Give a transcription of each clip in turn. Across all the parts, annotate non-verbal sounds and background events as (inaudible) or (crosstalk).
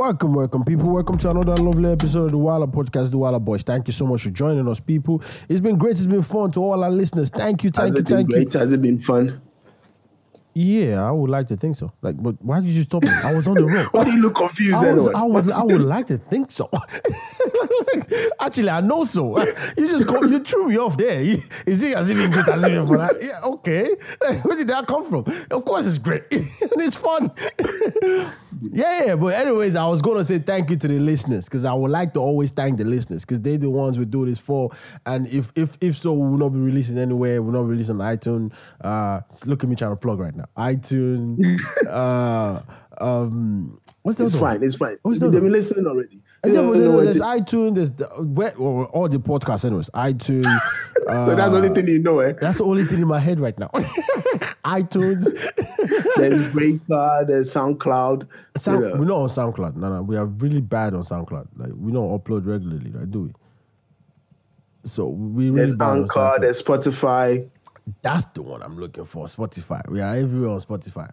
Welcome, welcome, people. Welcome to another lovely episode of the Wilder Podcast, the Wilder Boys. Thank you so much for joining us, people. It's been great. It's been fun to all our listeners. Thank you, thank Has you, it been thank you. great? Has it been fun? Yeah, I would like to think so. Like, but why did you stop me? I was on the road. (laughs) Why do you look confused I, was. I would, I would like to think so. (laughs) Actually, I know so. (laughs) You just go, you threw me off there. You- Is it as if it's great as if for that? Yeah, okay. Where did that come from? Of course, it's great and it's fun. yeah, yeah. But anyways, I was gonna say thank you to the listeners because I would like to always thank the listeners because they're the ones we do this for. And if if if so, we will not be releasing anywhere. We'll not be releasing on iTunes. Uh, look at me trying to plug right now. iTunes. (laughs) uh, um, what's the it's one? fine. It's fine. What's They've been listening already. yeah, but don't no, there's it- iTunes, there's the, where, or all the podcasts, anyways. iTunes. Uh, (laughs) so that's the only thing you know, eh? that's the only thing in my head right now. (laughs) iTunes. There's Breaker, there's SoundCloud. Sound, you know. We're not on SoundCloud. No, no, we are really bad on SoundCloud. Like we don't upload regularly, right? Do we? So we really There's Anchor, there's Spotify. That's the one I'm looking for. Spotify. We are everywhere on Spotify.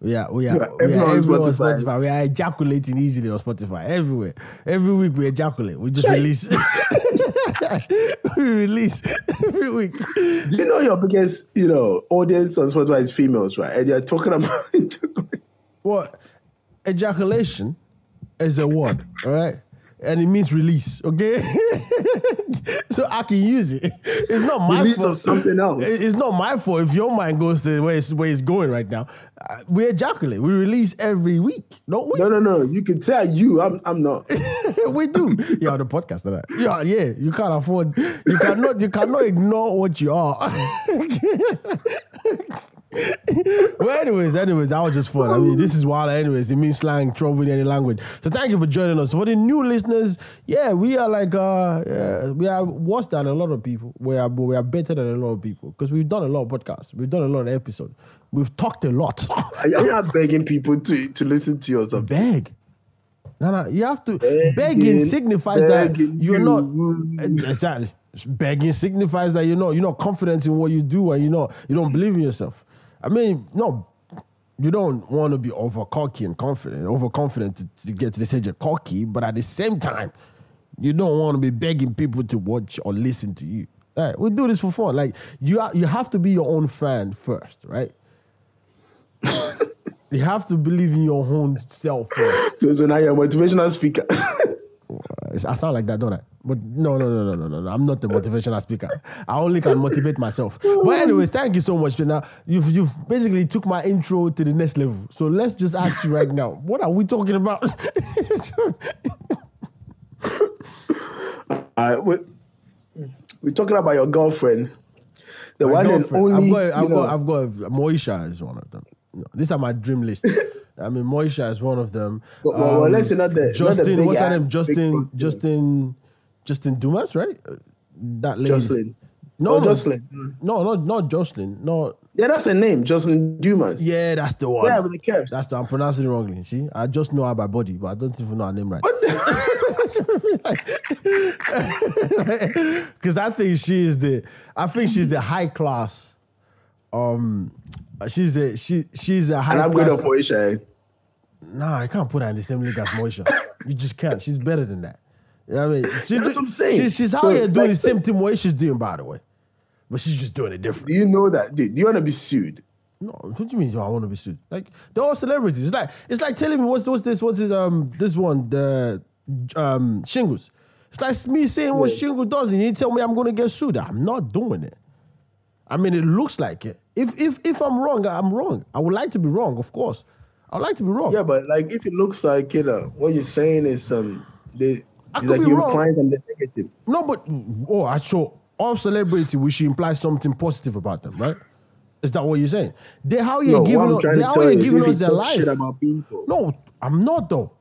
We are we are, Yeah, we are everywhere on Spotify. Spotify. We are ejaculating easily on Spotify. Everywhere. Every week we ejaculate. We just Right. release. (laughs) we release every week. Do you know your biggest, you know, audience on Spotify is females, right? And you're talking about (laughs) What ejaculation is a word, all right? And it means release, okay? (laughs) so I can use it. It's not my Release fault. of something else. It's not my fault if your mind goes to where it's, where it's going right now. Uh, we ejaculate. We release every week, don't we? No, no, no. You can tell you, I'm I'm not. (laughs) we do. You're on the podcast, right? Yeah, yeah. You can't afford. You cannot. You cannot ignore what you are. (laughs) (laughs) well, anyways, anyways, that was just fun. I mean, this is wild. Anyways, it means slang, trouble in any language. So thank you for joining us. For the new listeners, yeah, we are like uh, yeah, we are worse than a lot of people. We are, we are better than a lot of people because we've done a lot of podcasts. We've done a lot of episodes. We've talked a lot. (laughs) Are you not begging people to, to listen to you or something? beg. No, no, you have to. Begging, begging signifies that you're not you. exactly. Begging signifies that you're not you're not confident in what you do and you know you don't believe in yourself. I mean, no, you don't want to be over cocky and confident, overconfident to, to get to the stage of cocky, but at the same time, you don't want to be begging people to watch or listen to you. All right, we do this for fun. Like you, are, you have to be your own fan first, right? (laughs) you have to believe in your own self first. So, so now you're a motivational speaker. (laughs) I sound like that, don't I? But no, no, no, no, no, no. I'm not the motivational speaker. I only can motivate myself. But anyways, thank you so much. Now you've you've basically took my intro to the next level. So let's just ask you right now, what are we talking about? (laughs) Uh, All right, we're, talking about your girlfriend. The My one and only. I've got, I've got, I've got. Moesha is one of them. No, these are my dream list. I mean, Moesha is one of them. Um, Well, well, well, let's say not the- not the Justin. what's her ass, name? Justin. Justin. Justin Dumas, right? Uh, That lady. Jocelyn. No, Oh, Jocelyn. No, not not Jocelyn. No, Yeah, that's her name, Jocelyn Dumas. Yeah, that's the one. Yeah, with the curves. That's the I'm pronouncing it wrongly. See, I just know her by body, but I don't even know her name right. What the? (laughs) (laughs) Because (laughs) I think she is the. I think she's the high class. Um, she's a she she's a high And I'm good up Moesha. Nah, I can't put her in the same league as Moesha. you just can't. She's better than that. You know what I mean? She, That's what I'm saying. She, she's out So, here doing like- the same thing Moesha's doing, by the way, but she's just doing it different. Do you know that? Dude, do you want to be sued? No, what do you mean? I want to be sued? Like they're all celebrities. It's like it's like telling me what's what's this? What's this? Um, this one the um shingles. It's like me saying what Yeah. shingles does, and you tell me I'm going to get sued. I'm not doing it. I mean, it looks like it. If if if I'm wrong, I'm wrong. I would like to be wrong, of course. I would like to be wrong. Yeah, but like if it looks like you know what you're saying is um, they, I it's could like be you're wrong. implying something negative. No, but oh, I show all celebrity we should imply something positive about them, right? Is that what you're saying? They how you No, giving us, they how you you is giving us their life. shit about people. No, I'm not though.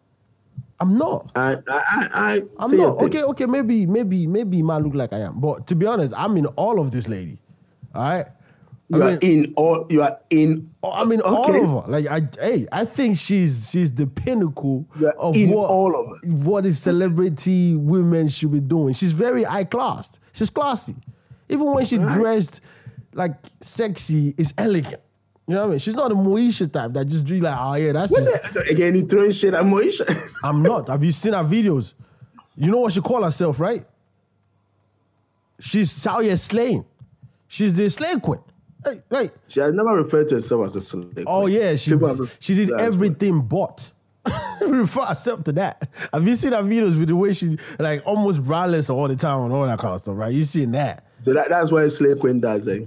I'm not. I I I, I I'm not. Okay, okay, maybe, maybe, maybe it might look like I am. But to be honest, I'm in all of this lady. All right. You I are in all. You are in. Oh, I mean, okay. all of her. Like, I, hey, I think she's she's the pinnacle of what all of it. what is celebrity women should be doing. She's very high class. She's classy. Even when she dressed like sexy, it's elegant. You know what I mean? She's not a Moesha type that just be like, oh yeah, that's just, Again, he throwing shit at Moesha. (laughs) I'm not. Have you seen her videos? You know what she call herself, right? She's here slaying. She's the slave queen. Hey, hey. she has never referred to herself as a slave. Queen. Oh yeah, she she did everything but (laughs) refer herself to that. Have you seen her videos with the way she like almost braless all the time and all that kind of stuff, right? You seen that? So that, that's why slave queen does eh?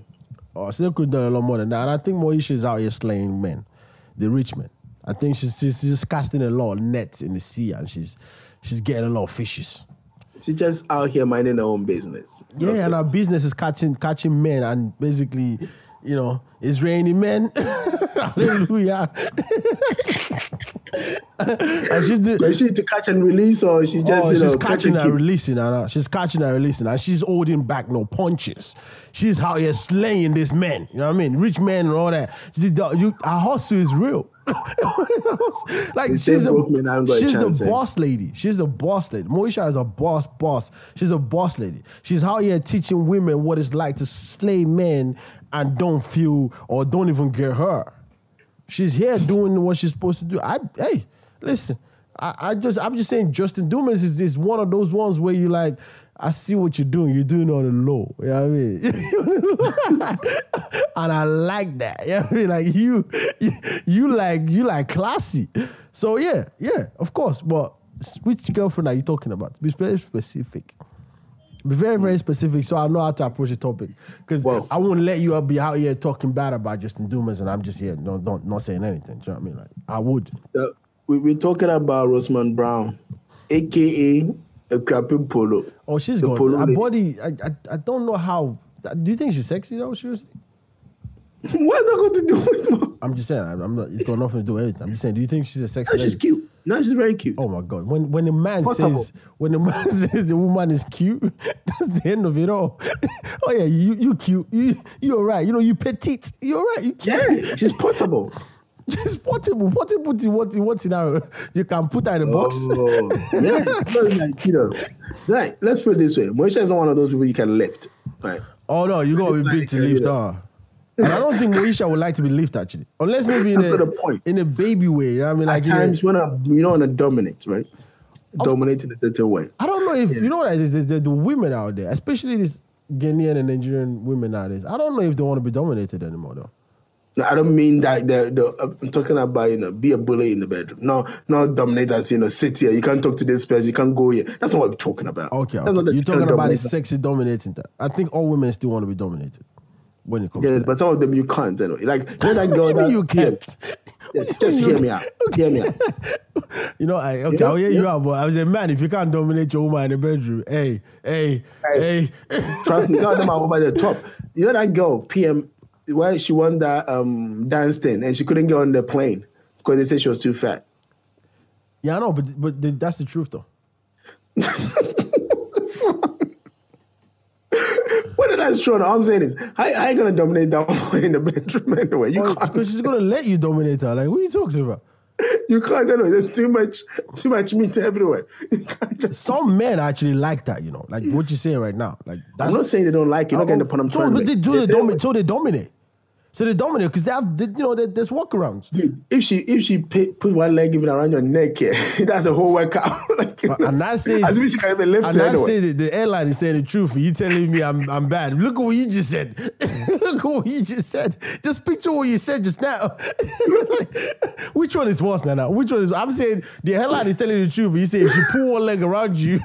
Oh, Slave Queen done a lot more than that. And I think Moesha is out here slaying men, the rich men. I think she's, she's just casting a lot of nets in the sea and she's she's getting a lot of fishes. She's just out here minding her own business. Yeah, and her business is catching catching men and basically, you know, it's raining men. (laughs) Hallelujah. (laughs) and she's the, Is she to catch and release, or she's just oh, you know she's catch catching and and releasing. Know. She's catching and releasing. And she's holding back no punches. She's out here slaying this men. You know what I mean? Rich men and all that. She, the, you, her hustle is real. (laughs) like The she's a, broke men haven't got a she's chance, the eh? boss lady. She's a boss lady. Moesha is a boss boss. She's a boss lady. She's out here teaching women what it's like to slay men and don't feel or don't even get hurt. She's here doing what she's supposed to do. I hey, listen. I, I just I'm just saying Justin Dumas is, is one of those ones where you like, I see what you're doing. You're doing on the low. You know what I mean? (laughs) (laughs) and I like that. You know what I mean? Like you, you you like you like classy. So yeah, yeah, of course. But which girlfriend are you talking about? Be very specific. Be very, very specific so I know how to approach the topic. Because I won't let you be out here talking bad about Justin Dumas and I'm just here no, don't, not saying anything. Do you know what I mean? Like, I would. Uh, we, we're talking about Rosemond Brown, aka Akuapem Poloo. Oh, she's The gone. polo Her lady. body, I, I, I don't know how. Do you think she's sexy though? Seriously? (laughs) What's that got to do with? my- I'm just saying. I'm I'm not. It's got nothing to do with anything. I'm just saying. Do you think she's a sexy? She's lady? cute. No, she's very cute. Oh my god! When when the man Portable. says when the (laughs) man says the woman is cute, (laughs) that's the end of it all. (laughs) oh yeah, you you cute. You you alright. You know you petite. You're alright. You cute. Yeah, she's portable. Just portable. Portable to what in what scenario? You can put her in a box. Oh, yeah. Like, you know, like, let's put it this way. Moesha is not one of those people you can lift. Right. Oh no, you gotta be Like, big to lift her. And I don't think Moesha would like to be lifted actually, unless maybe in That's a point. in a baby way. You know what I mean, like At in a- times, you wanna you don't want to dominate, right? Dominate in a certain way. I don't know if you know what it is. The, the women out there, especially these Ghanaian and Nigerian women nowadays. I don't know if they want to be dominated anymore though. No, I don't mean that. The, the, I'm talking about you know, be a bully in the bedroom. No, not dominate as you know, sit here. You can't talk to this person. You can't go here. That's not what we're talking about. Okay, okay. you're talking about this sexy dominating. That I think all women still want to be dominated when it comes Yes, but some of them you can't. Anyway. Like you know that girl. (laughs) that, you can't. (laughs) Yes, just hear me out. Hear me out. (laughs) You know, I okay, know, I'll hear you out, but I was a man. If you can't dominate your woman in the bedroom, hey, hey, hey, Trust me, some of them are over the top. You know that girl, PM, where she won that um, dance thing and she couldn't get on the plane because they said she was too fat. yeah, I know, but but the, that's the truth though. That's true not, I'm saying is, I, you going to dominate that (laughs) woman in the bedroom anyway? You Oh, can't. because she's gonna let you dominate her. Like, what are you talking about? (laughs) You can't anyway. There's too much, too much meat everywhere. (laughs) Just, Some men actually like that, you know, like what you're saying right now. Like that's I'm not saying they don't like it. Not getting the oh, point I'm so, trying to they do They the say, dominate. So they dominate. So they dominate because they have, they, you know, there- there's workarounds. Dude, if she if she put, put one leg even around your neck here, (laughs) that's a whole workout. (laughs) like, And I say, as if she can even lift and I anyway. say that the airline is saying the truth. You telling me I'm I'm bad. Look at what you just said. (laughs) Look at what you just said. Just picture what you said just now. Which one is worse now? now? Which one is? I'm saying the airline is telling the truth. You say if she pull one leg around you,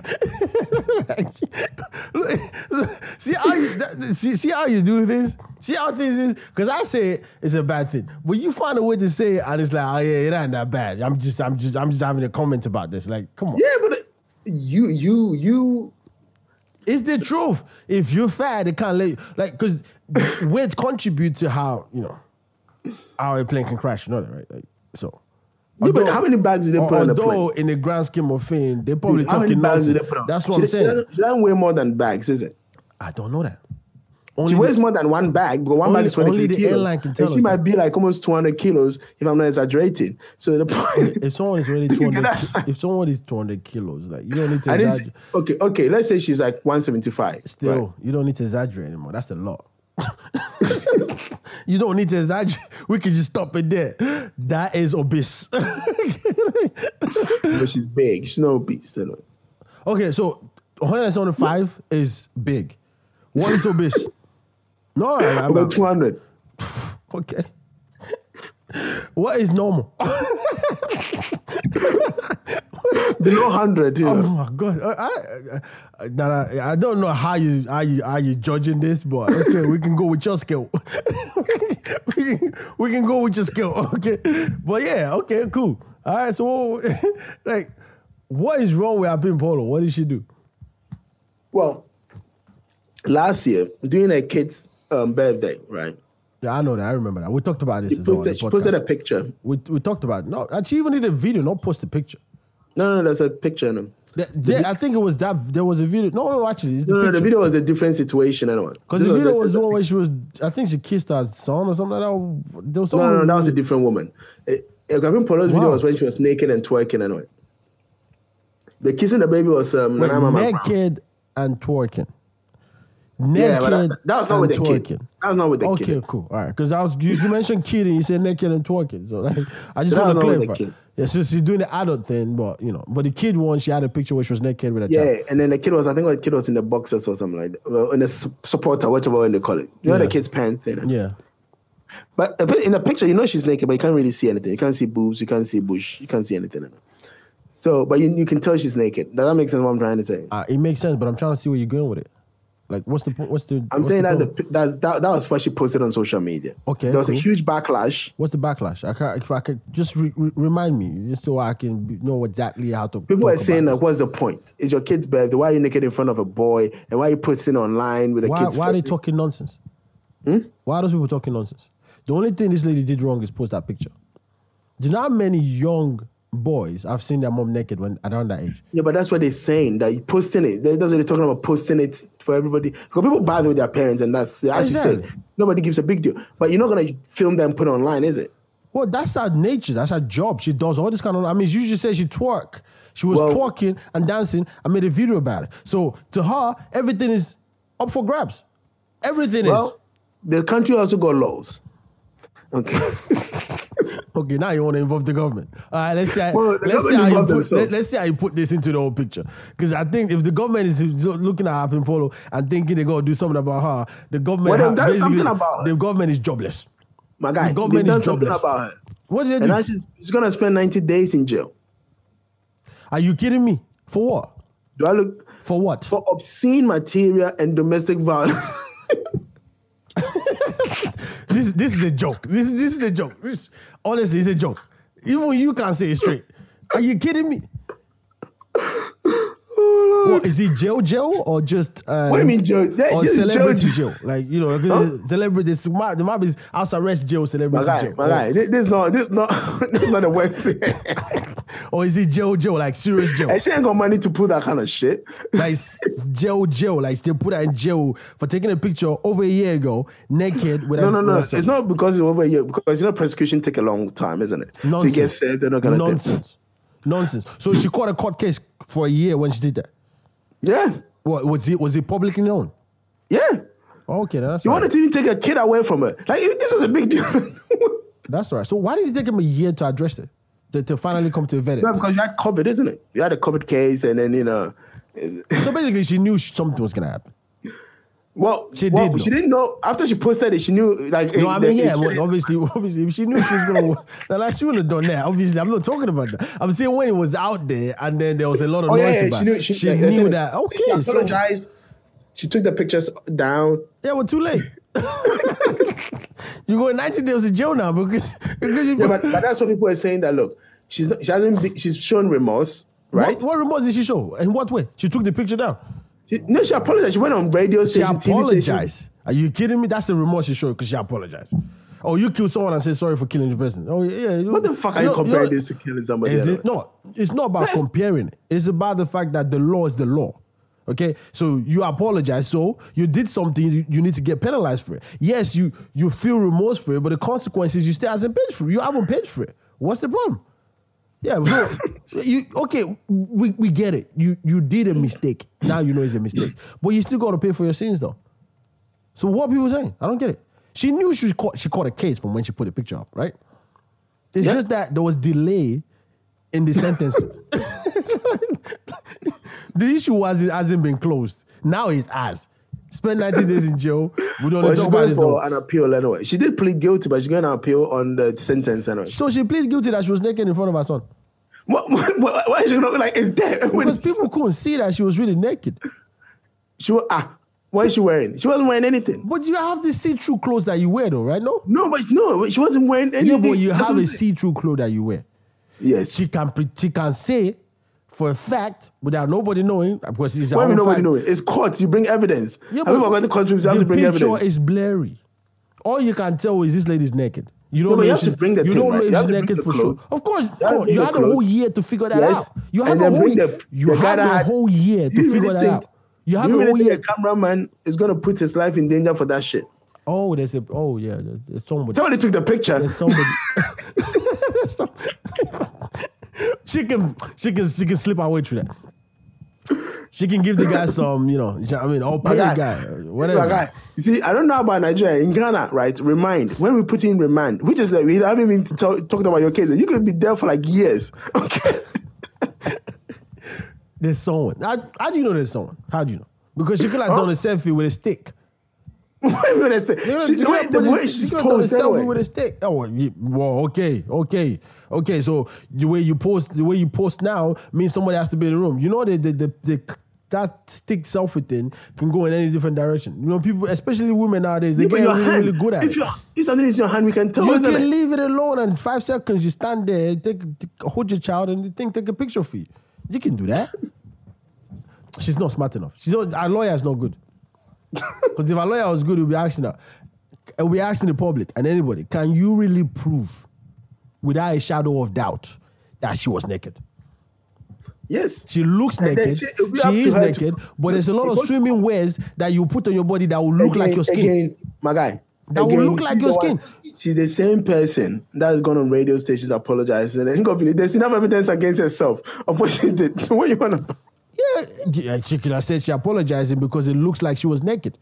see how you see, see how you do this. See how things is because I say it's a bad thing, but you find a way to say it, and it's like, oh yeah, it ain't that bad. I'm just, I'm just, I'm just having a comment about this. Like, come on. yeah, but you you you It's the truth. If you're fat, it can't let you like because weight contribute to how you know how a plane can crash. You know that, right? Like so. Yeah, but how many bags do they put on the plane? although in the grand scheme of things, they're probably How many talking bags nonsense. they put on? That's what She- I'm saying. doesn't weigh more than bags, is it? I don't know that. She weighs the- more than one bag, but one Only- bag is 23 only the kilos. airline can tell and she might that. be like almost 200 kilos, if I'm not exaggerating. So the point if someone is really (laughs) 200, if someone is 200 kilos, like you don't need to exaggerate. okay, okay, let's say she's like 175. Still, right? you don't need to exaggerate anymore. That's a lot. (laughs) you don't need to exaggerate. We can just stop it there. That is obese. (laughs) But she's big. She's not obese. You know. okay, so 175 is big. What is obese? No, no, About no. 200. (sighs) Okay. What is normal? (laughs) Below 100. You Oh know. my god! I, I, I, I, don't know how you are you how you judging this, but okay, we can go with your skill. (laughs) we, can, we can go with your skill, (laughs) okay? But yeah, okay, cool. All right, so like, what is wrong with Akuapem Poloo? What did she do? Well, last year, during a kid's um, birthday, right? Yeah, I know that. I remember that. We talked about this She as well. posted, she posted a picture. we we talked about it. no. She even did a video, not post a picture. No, no, there's a picture in them. There- there- I think it was that there was a video. No, no, actually, the No, no, the video was a different situation anyway. Because the video the- was the one where she was, I think she kissed her son or something like that. There was No, no, no, that was a different woman. Eh, eh, Akuapem Poloo's video was when she was naked and twerking anyway. The kissing the baby was um, Wait, Brown. naked and twerking. Naked Yeah, but that, that was not with the and kid. twerking. That was not with the Okay, kid. Okay, cool. All right, because I was you, you mentioned kid and you said naked and twerking, so like I just That want to was not with the clarify. Yeah, so she's doing the adult thing, but you know, but the kid one, she had a picture where she was naked with a Yeah, child. and then the kid was, I think the kid was in the boxers or something like that. Well, in the su- supporter, whatever one they call it. You know Yeah. the kid's pants thing. Yeah, But but in the picture, you know she's naked, but you can't really see anything. You can't see boobs, you can't see bush, you can't see anything. So, but you, you can tell she's naked. Does that make sense? What I'm trying to say? uh, it makes sense, but I'm trying to see where you're going with it. Like, what's the point? What's the? I'm what's saying the that, the, that that that was what she posted on social media. Okay, there was cool. a huge backlash. What's the backlash? I can, if I could just re- re- remind me, just so I can know exactly how to. People are saying, about like, what's the point? It's your kid's birthday. Why are you naked in front of a boy? And why are you posting online with a kid's why are they talking nonsense? Hmm? Why are those people talking nonsense? The only thing this lady did wrong is post that picture. Do you know how many young boys I've seen their mom naked when around that age? Yeah, but that's what they're saying. That you posting it. That's what they're talking about posting it for everybody. Because people bother with their parents, and that's as you said, nobody gives a big deal. But you're not gonna film them put it online, is it? Well, that's her nature. That's her job. She does all this kind of. I mean, you just say she twerk. She was Well- twerking and dancing. I made a video about it. So to her, everything is up for grabs. Everything is. Well, the country also got laws. Okay. (laughs) Okay, now you want to involve the government. All right, let's see. How, Well, let's see how you put. Let, us see how you put this into the whole picture. Because I think if the government is looking at Akuapem Poloo and thinking they got to do something about her, the government. Well, something about her. The government is jobless. My guy, The government is something jobless. about her. What did they And do? now she's, she's gonna spend 90 days in jail. Are you kidding me? For what? Do I look For what? for obscene material and domestic violence? (laughs) this this is a joke. This is this is a joke. This- honestly, it's a joke. Even you can't say it straight. Are you kidding me? What is it jail jail or just um, What do you mean jail? That- or this is celebrity jail. jail? Like you know, because celebrities might there might be house arrest jail, my celebrity guy, jail. my guy, this, this not this not (laughs) this not the West. (laughs) Or, is it jail jail like serious jail? and she ain't got money to pull that kind of shit. like jail jail like they put her in jail for taking a picture over a year ago naked with No, no, no. with a son. It's not because it's over here. Because you know, prosecution take a long time, isn't it? So you Nonsense. get saved, they're not gonna nonsense. Nonsense. So she caught a court case for a year when she did that. Yeah, What was it? Was it publicly known? yeah. Okay, that's You right. wanted to even take a kid away from her. Like this was a big deal. (laughs) That's right. So why did it take him a year to address it? To, to finally come to a verdict? no, because you had COVID, isn't it? You had a COVID case, and then you know. So basically, she knew something was gonna happen. Well, She well, did She didn't know after she posted it. She knew like. No, I mean, yeah, well, obviously, obviously, if she knew she was gonna, (laughs) then like, she wouldn't have done that. Obviously, I'm not talking about that. I'm saying when it was out there, and then there was a lot of Oh noise yeah, yeah, about. she knew. She, She the knew is, that. She Okay, so apologized. She took the pictures down. yeah, well, too late. (laughs) you go 90 days to jail now because because you. Yeah, but, but that's what people are saying. That look, she's not, she hasn't. She's shown remorse, right? What, what remorse did she show? In what way? She took the picture down. She, no, she apologized. She went on radio She station, station. apologized. Are you kidding me? That's the remorse she showed because she apologized. Oh, you kill someone and say sorry for killing the person. Oh yeah. What the fuck are you, know- comparing know- this to killing somebody? Is it no? It's not about Yes. comparing it. It's about the fact that the law is the law. Okay, so you apologize. So you did something. You, you need to get penalized for it. Yes, you you feel remorse for it, but the consequences you still hasn't paid for. it. You haven't paid for it. What's the problem? Yeah, no, (laughs) you okay? We, we get it. You you did a mistake. Now you know it's a mistake, but you still got to pay for your sins, though. So what are people saying? I don't get it. She knew she caught she caught a case from when she put the picture up, right? It's Yeah. just that there was delay in the sentence. (laughs) the issue was it hasn't been closed. Now it has. Spent 90 days in jail. We don't Well, talk about this for though. an appeal anyway. She did plead guilty, but she's going to appeal on the sentence anyway. So she pleaded guilty that she was naked in front of her son. What, what, what, why is she not like it's? (laughs) When Because people couldn't see that she was really naked. she was ah, what is she wearing? She wasn't wearing anything. But you have the see-through clothes that you wear though, right? No? No, but no, she wasn't wearing Yeah, anything. but you That's have a see-through clothes that you wear. Yes. She can she can say for a fact without nobody knowing because it's Why nobody fact. know it? It's court. You bring evidence. Yeah, Have you forgotten the country? You have to bring evidence. The picture is blurry. All you can tell is this lady's naked. You don't but know you have to she's, bring the you thing, don't right? know if she's naked for sure. Of course, You have come to on, you had a whole year to figure that Yes, out. You had a whole the- you the that a had- whole year to You really figure that think- out. You have you a whole think year. a cameraman is going to put his life in danger for that shit? Oh, there's a oh yeah, there's, there's somebody. Somebody took the picture. There's somebody. (laughs) (laughs) (laughs) She can she can she can slip her way through that. She can give the guy some, you know. I mean, I'll pay the guy, whatever. My guy. You see, I don't know about Nigeria. In Ghana, right? Remind. When we put in remand, which is like we haven't even talked about your case. You could be there for like years. (laughs) Okay. There's someone. How, how do you know there's someone? How do you know? Because she could have done a selfie with a stick. (laughs) Wait a minute. You know, She's, you the way, the way it's- she's she could have done posed anyway. with a stick. Oh, well, you- well, okay, okay, okay. So the way you post, the way you post now means somebody has to be in the room. You know, the the the, the that stick selfie thing can go in any different direction. You know, people, especially women nowadays, they Yeah, get your really, hand, really good at if it. your- If something is in your hand, we can tell. You can it? leave it alone, and five seconds you stand there, take, take, hold your child, and the thing take a picture for you. You can do that. (laughs) She's not smart enough. She's not. Our lawyer is not good. Because if our lawyer was good, we'd be asking her. We'll be asking the public and anybody, can you really prove, without a shadow of doubt, that she was naked? Yes. She looks And naked. she- She, is her to- naked, but there's a lot of swimming wears that you put on your body that will look like Again- your skin. Again, my guy. That will look like you your skin. She's the same person that has gone on radio stations apologizing and there's enough evidence against herself of what she did. So what you want to? Yeah, she could have said she apologizing because it looks like she was naked.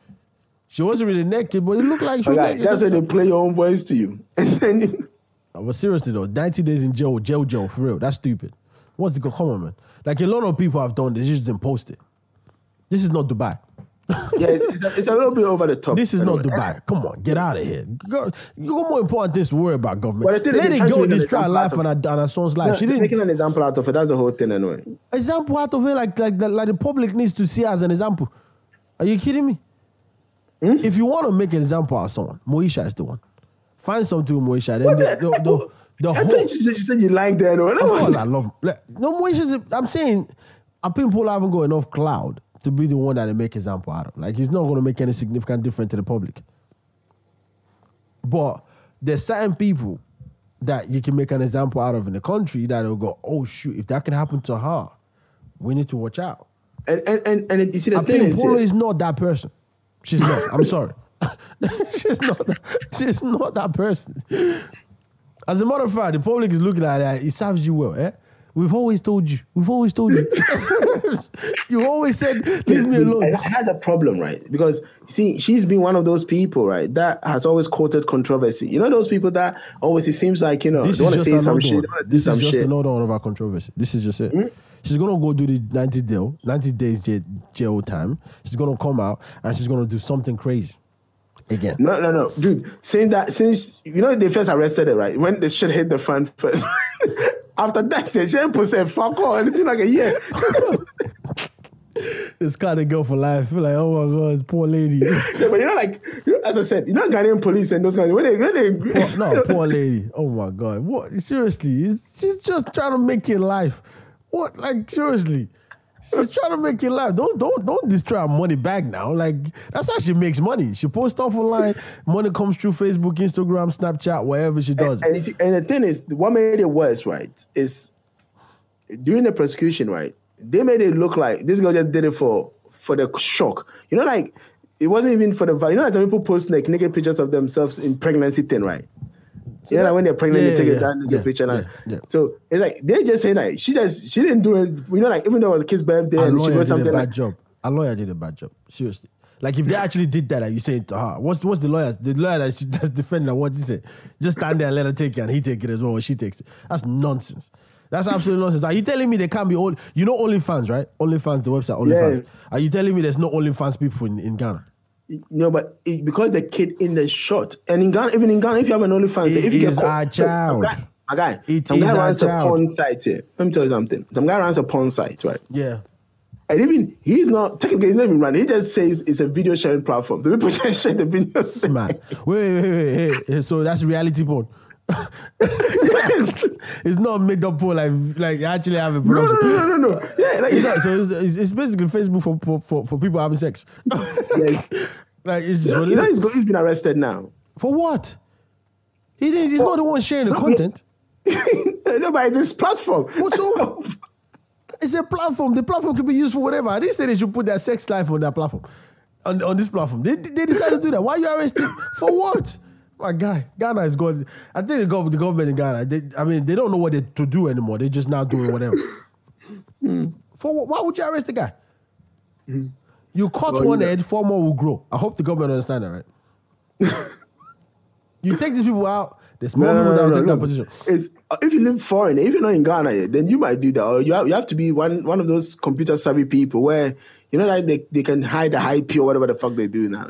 She wasn't really naked, but it looked like she was guy, naked. that's when they play your own voice to you, (laughs) and then you, But seriously though, 90 days in jail, jail, jail, for real. That's stupid. What's the? Come on, man. Like a lot of people have done this, just didn't post it. This is not Dubai. Yeah, it's, it's, a, it's a little bit over the top. This is not Dubai. Come on, get out of here. Go, you got more important things to worry about, government. But the is, Let it go, make an destroy her life and her, and her son's life. No, she didn't making an example out of it. That's the whole thing, anyway. example out of it, like like the, like the public needs to see her as an example. Are you kidding me? Hmm? If you want to make an example out of someone, Moesha is the one. Find something with Moesha. Then the, the- the, the, I whole, thought you, you said you liked that. Of course, I love. Like, no, Moesha's. a- I'm saying, I think people haven't got enough cloud to be the one that they make an example out of. Like, he's not going to make any significant difference to the public. But there's certain people that you can make an example out of in the country that will go, oh shoot, if that can happen to her, we need to watch out. And and and, and you see the I thing is, yeah, is not that person. She's not. I'm sorry. (laughs) she's not. That, she's not that person. As a matter of fact, the public is looking at that. It serves you well. Eh? We've always told you. We've always told you. (laughs) you always said, "Leave me alone." And that's a problem, right? Because see, she's been one of those people, right, that has always quoted controversy. You know, those people that always it seems like you know This they want to say some shit, one. they wanna do This is just shit. Another one of our controversy. This is just it. Hmm? She's gonna go do the 90 jail, 90 days jail, jail time. She's gonna come out and she's gonna do something crazy again. No, no, no, dude. Saying that since you know they first arrested it, right? When the shit hit the fan first. (laughs) After that, she ain't said fuck on. It's been like a year. (laughs) This kind of girl for life. Like, oh my god, poor lady. (laughs) Yeah, but you know, like you know, as I said, you know, Ghanaian police and those guys when they when they Poor- no, poor lady. Oh my god. What? Seriously, she's just trying to make it life. What? Like seriously, she's trying to make you laugh. Don't don't don't destroy her money back now. Like that's how she makes money. She posts stuff online. Money comes through Facebook, Instagram, Snapchat, whatever she does. And, see, and the thing is, what made it worse, right, is during the prosecution, right, they made it look like this girl just did it for for the shock. You know, like it wasn't even for the value. You know, like some people post like naked pictures of themselves in pregnancy thing, right? You know, like when they're pregnant, Yeah, they take yeah, a naked yeah, picture. And yeah. So it's like they're just saying like she just she didn't do it. You know, like even though it was a kid's birthday and she wrote did a something bad like job. A lawyer did a bad job. Seriously. Like if they actually did that, like you say to her, what's what's the lawyer? The lawyer that she, (laughs) that's defending her, what he say? Just stand there and let her take it, and he take it as well, or she takes it. That's nonsense. That's absolute nonsense. Are you telling me they can't be all? You know OnlyFans, right? OnlyFans, the website OnlyFans. Yeah. Are you telling me there's no OnlyFans people in, in Ghana? No, but it, because the kid in the shot, and in Ghana, even in Ghana, if you have an OnlyFans, It if you is get our caught- child. Some guy, my guy, It some guy runs child. a porn site here. Let me tell you something. Some guy runs a porn site, right? Yeah. And even he's not technically he's not even running. He just says it's a video sharing platform. The people (laughs) can share the videos. Smart. Wait, wait, wait, wait. So that's reality porn. (laughs) it's not made up porn like like you actually have a No, no, no, no, no, no. Yeah, like, It's not- so it's, it's, it's basically Facebook for, for, for, for people having sex. (laughs) Yes. Like it's just what you know he's, he's been arrested now. For what? He didn't, he's not the one sharing the content. (laughs) no, but it's this platform. What's wrong? (laughs) It's a platform. The platform can be used for whatever. They say they should put their sex life on their platform, on, on this platform. They, they decided to do that. Why you arrested? For what? My guy, Ghana is going. I think the government, the government in Ghana, they, I mean, they don't know what they, to do anymore. They're just now doing whatever. (laughs) Hmm. For what? Why would you arrest the guy? Hmm. You cut Well, one you- head, four more will grow. I hope the government understand that, right? (laughs) you take these people out. There's more No, no, people that will no, take no. that position. It's, uh, if you live foreign, if you're not in Ghana then you might do that. Or you have, you have to be one one of those computer savvy people where you know like they, they can hide the IP or whatever the fuck they do now.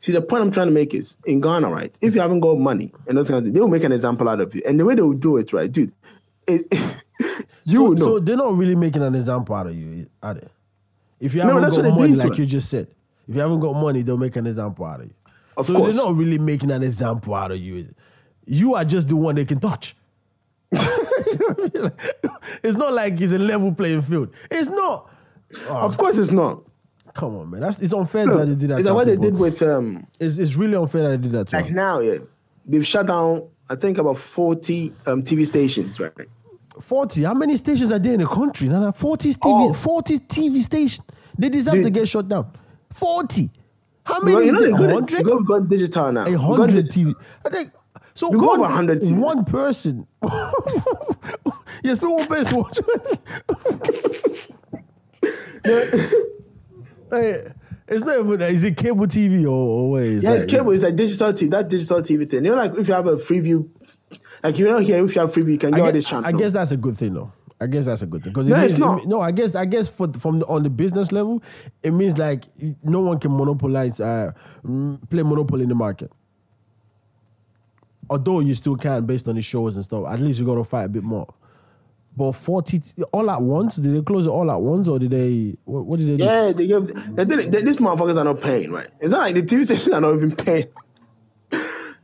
See, the point I'm trying to make is in Ghana, right? If you haven't got money and those kind of things, they will make an example out of you. And the way they will do it, right, dude, it, (laughs) you so, know. so they're not really making an example out of you, are they? If you haven't that's got money, like you just said, if you haven't got money, they'll make an example out of you. Of so course. they're not really making an example out of you. You are just the one they can touch. (laughs) it's not like it's a level playing field. It's not. of course, it's not. Come on, man. That's it's unfair Look, that they did that. Is that. what they did with um, It's, it's really unfair that they did that to like us. now, yeah. They've shut down, I think, about 40 um, TV stations, right? 40. How many stations are there in the country? Nana? 40 TV, Oh. 40 TV stations. They deserve to get shut down. 40. How many you know, they go, 100? go, go digital now. A go hundred dig- TV. I think so. Got one, over 100 TV. One person. (laughs) yes, but one person watch. (laughs) hey, it's not even. Is it cable TV or, or what is Yeah, that? it's cable. It's like digital TV. That digital TV thing. You know, like if you have a Freeview, like you know here, if you have Freeview, you can get I all guess, this channel. I guess that's a good thing, though. I guess that's a good thing because No, it's not. no, I guess I guess for from the, on the business level, it means like no one can monopolize, uh, play monopoly in the market. Although you still can based on the shows and stuff. At least you got to fight a bit more. But forty all at once? Did they close it all at once, or did they? What, what did they do? Yeah, they give. They did, they, these motherfuckers are not paying, right? It's not like the TV stations are not even paying.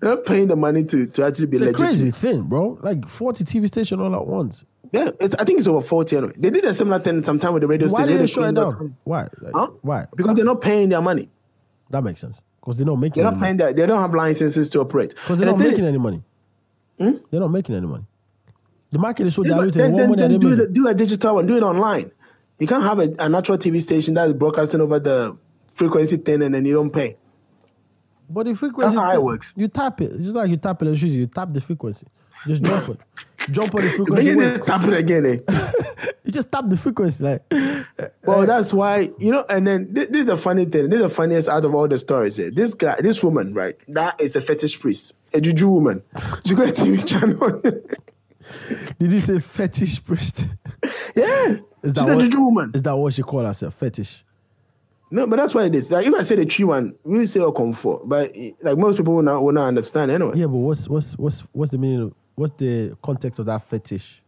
They're not paying the money to, to actually be It's a crazy thing, bro. Like forty TV station all at once. Yeah, it's, I think it's over 40 anyway. They did a similar thing sometime with the radio Why station. did they shut it down? Why? Like, Huh? Why? Because they're not paying their money. That makes sense. Because they're not making. They're any not money. paying their, they don't have licenses to operate. Because they're And not the thing- making any money. Hmm? They're not making any money. The market is so Yeah, diluted. then, then, money then do, the, do a digital one, do it online. You can't have a, a natural TV station that is broadcasting over the frequency thing and then you don't pay. But the frequency. That's how it works. You tap it. It's just like you tap electricity. You tap the frequency. Just jump it. Jump on the (laughs) frequency. it wait. in, tap it again, eh? (laughs) You just tap the frequency. Like, (laughs) Well, that's why you know. And then this, this is the funny thing. This is the funniest out of all the stories. Here. This guy, this woman, right? That is a fetish priest, a juju woman. She got a TV channel. did you say fetish priest? yeah, Is she's a juju woman. Is that what she call herself? Fetish. No, but that's what it is. Like if I say the tree one, we will say oh comfort, but like most people will not will not understand anyway. Yeah, but what's what's what's what's the meaning? Of, what's the context of that fetish?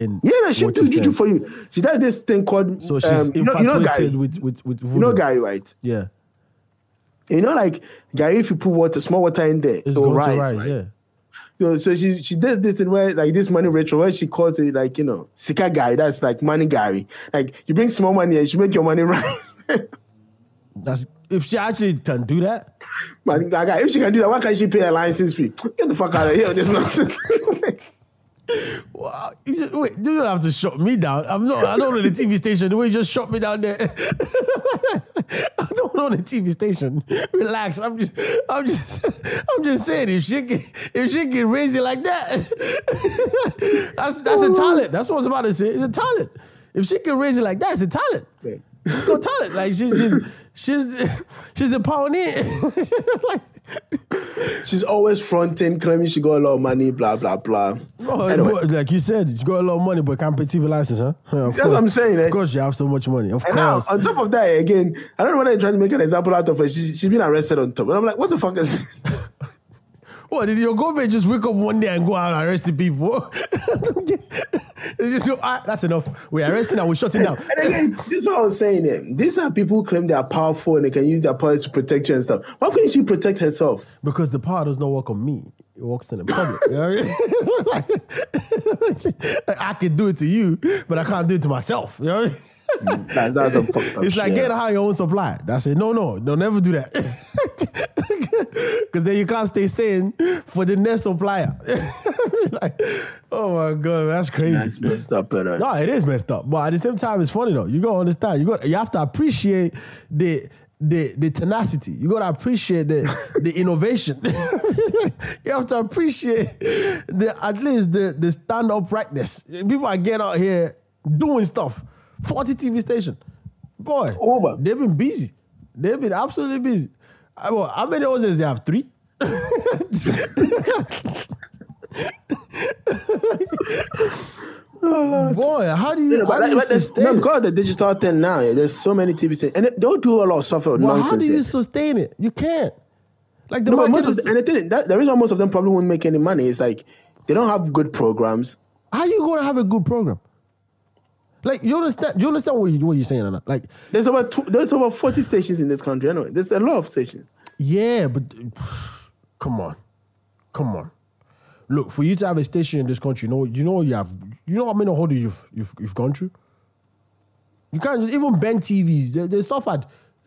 In Yeah, no, she do juju for you. She does this thing called So she's um, you know, you know gari. with with with voodoo. You know gari, right? Yeah, You know, like gari, if you put water, small water in there, it's it'll going rise. to rise. right? Yeah. So, so she she does this thing where like this money ritual where she calls it like you know sika gari. That's like money gari. Like you bring small money and she make your money (laughs) rise. That's if she actually can do that. Man, if she can do that, why can't she pay a license fee? Get the fuck out of here with this nonsense. (laughs) Wow, you just, wait, you don't have to shut me down. I'm not. I don't know the TV station. The way you just shut me down there. (laughs) I don't own a TV station. Relax. I'm just. I'm just. (laughs) I'm just saying. If she can, if she can raise it like that, that's that's a talent. That's what I was about to say. It's a talent. If she can raise it like that, it's a talent. She's got talent. Like she's, she's she's (laughs) she's a pioneer. (laughs) like, She's always fronting, claiming she got a lot of money, blah blah blah. oh, Anyway. but like you said, she got a lot of money, but can't pay TV license, huh? Yeah, That's course. what I'm saying. Eh? Of course, you have so much money. Of And now, course. on top of that, again, I don't know whether you're trying to make an example out of her. She's, she's been arrested on top. And I'm like, what the fuck is this? What did your government just wake up one day and go out and arrest the people? (laughs) they just go, ah, that's enough. We're arresting and we're shutting down. And again, this is what I was saying. Eh? These are people who claim they are powerful and they can use their powers to protect you and stuff. Why couldn't she protect herself? Because the power does not work on me. It works in the public. You know I mean? (laughs) (laughs) I can do it to you, but I can't do it to myself. You know what I mean? That's, that's some fucked up It's like shit. get high your own supply. That's it. No, no, don't never do that. (laughs) Because then you can't stay sane for the next supplier. (laughs) like, oh my god, that's crazy. That's messed up, but No, it is messed up. But at the same time, it's funny though. You gotta understand. You got you have to appreciate the the the tenacity. You gotta appreciate the the (laughs) innovation. you have to appreciate the at least the the stand uprightness. People are getting out here doing stuff. 40 TV station. Boy, Over. They've been busy. They've been absolutely busy. I, well, how many houses they have? Three? (laughs) Boy, how do you, know, how but do like, you there's, sustain no, it? because of the digital thing now, yeah, there's so many TV stations, and they don't do a lot of software Well, nonsense. how do you yeah. sustain it? You can't. Like the No, most of the, and the thing, that, the reason most of them probably won't make any money is like they don't have good programs. how you gonna have a good program? Like you understand? You understand what, you, what you're saying or not? Like, There's about tw- there's over 40 stations in this country. Anyway, there's a lot of stations. yeah, but (sighs) come on, come on. Look, for you to have a station in this country, you know, you know, you have, you know how many hurdles you've you've, you've gone through. You can't even Ben TVs. They, they suffered. (laughs)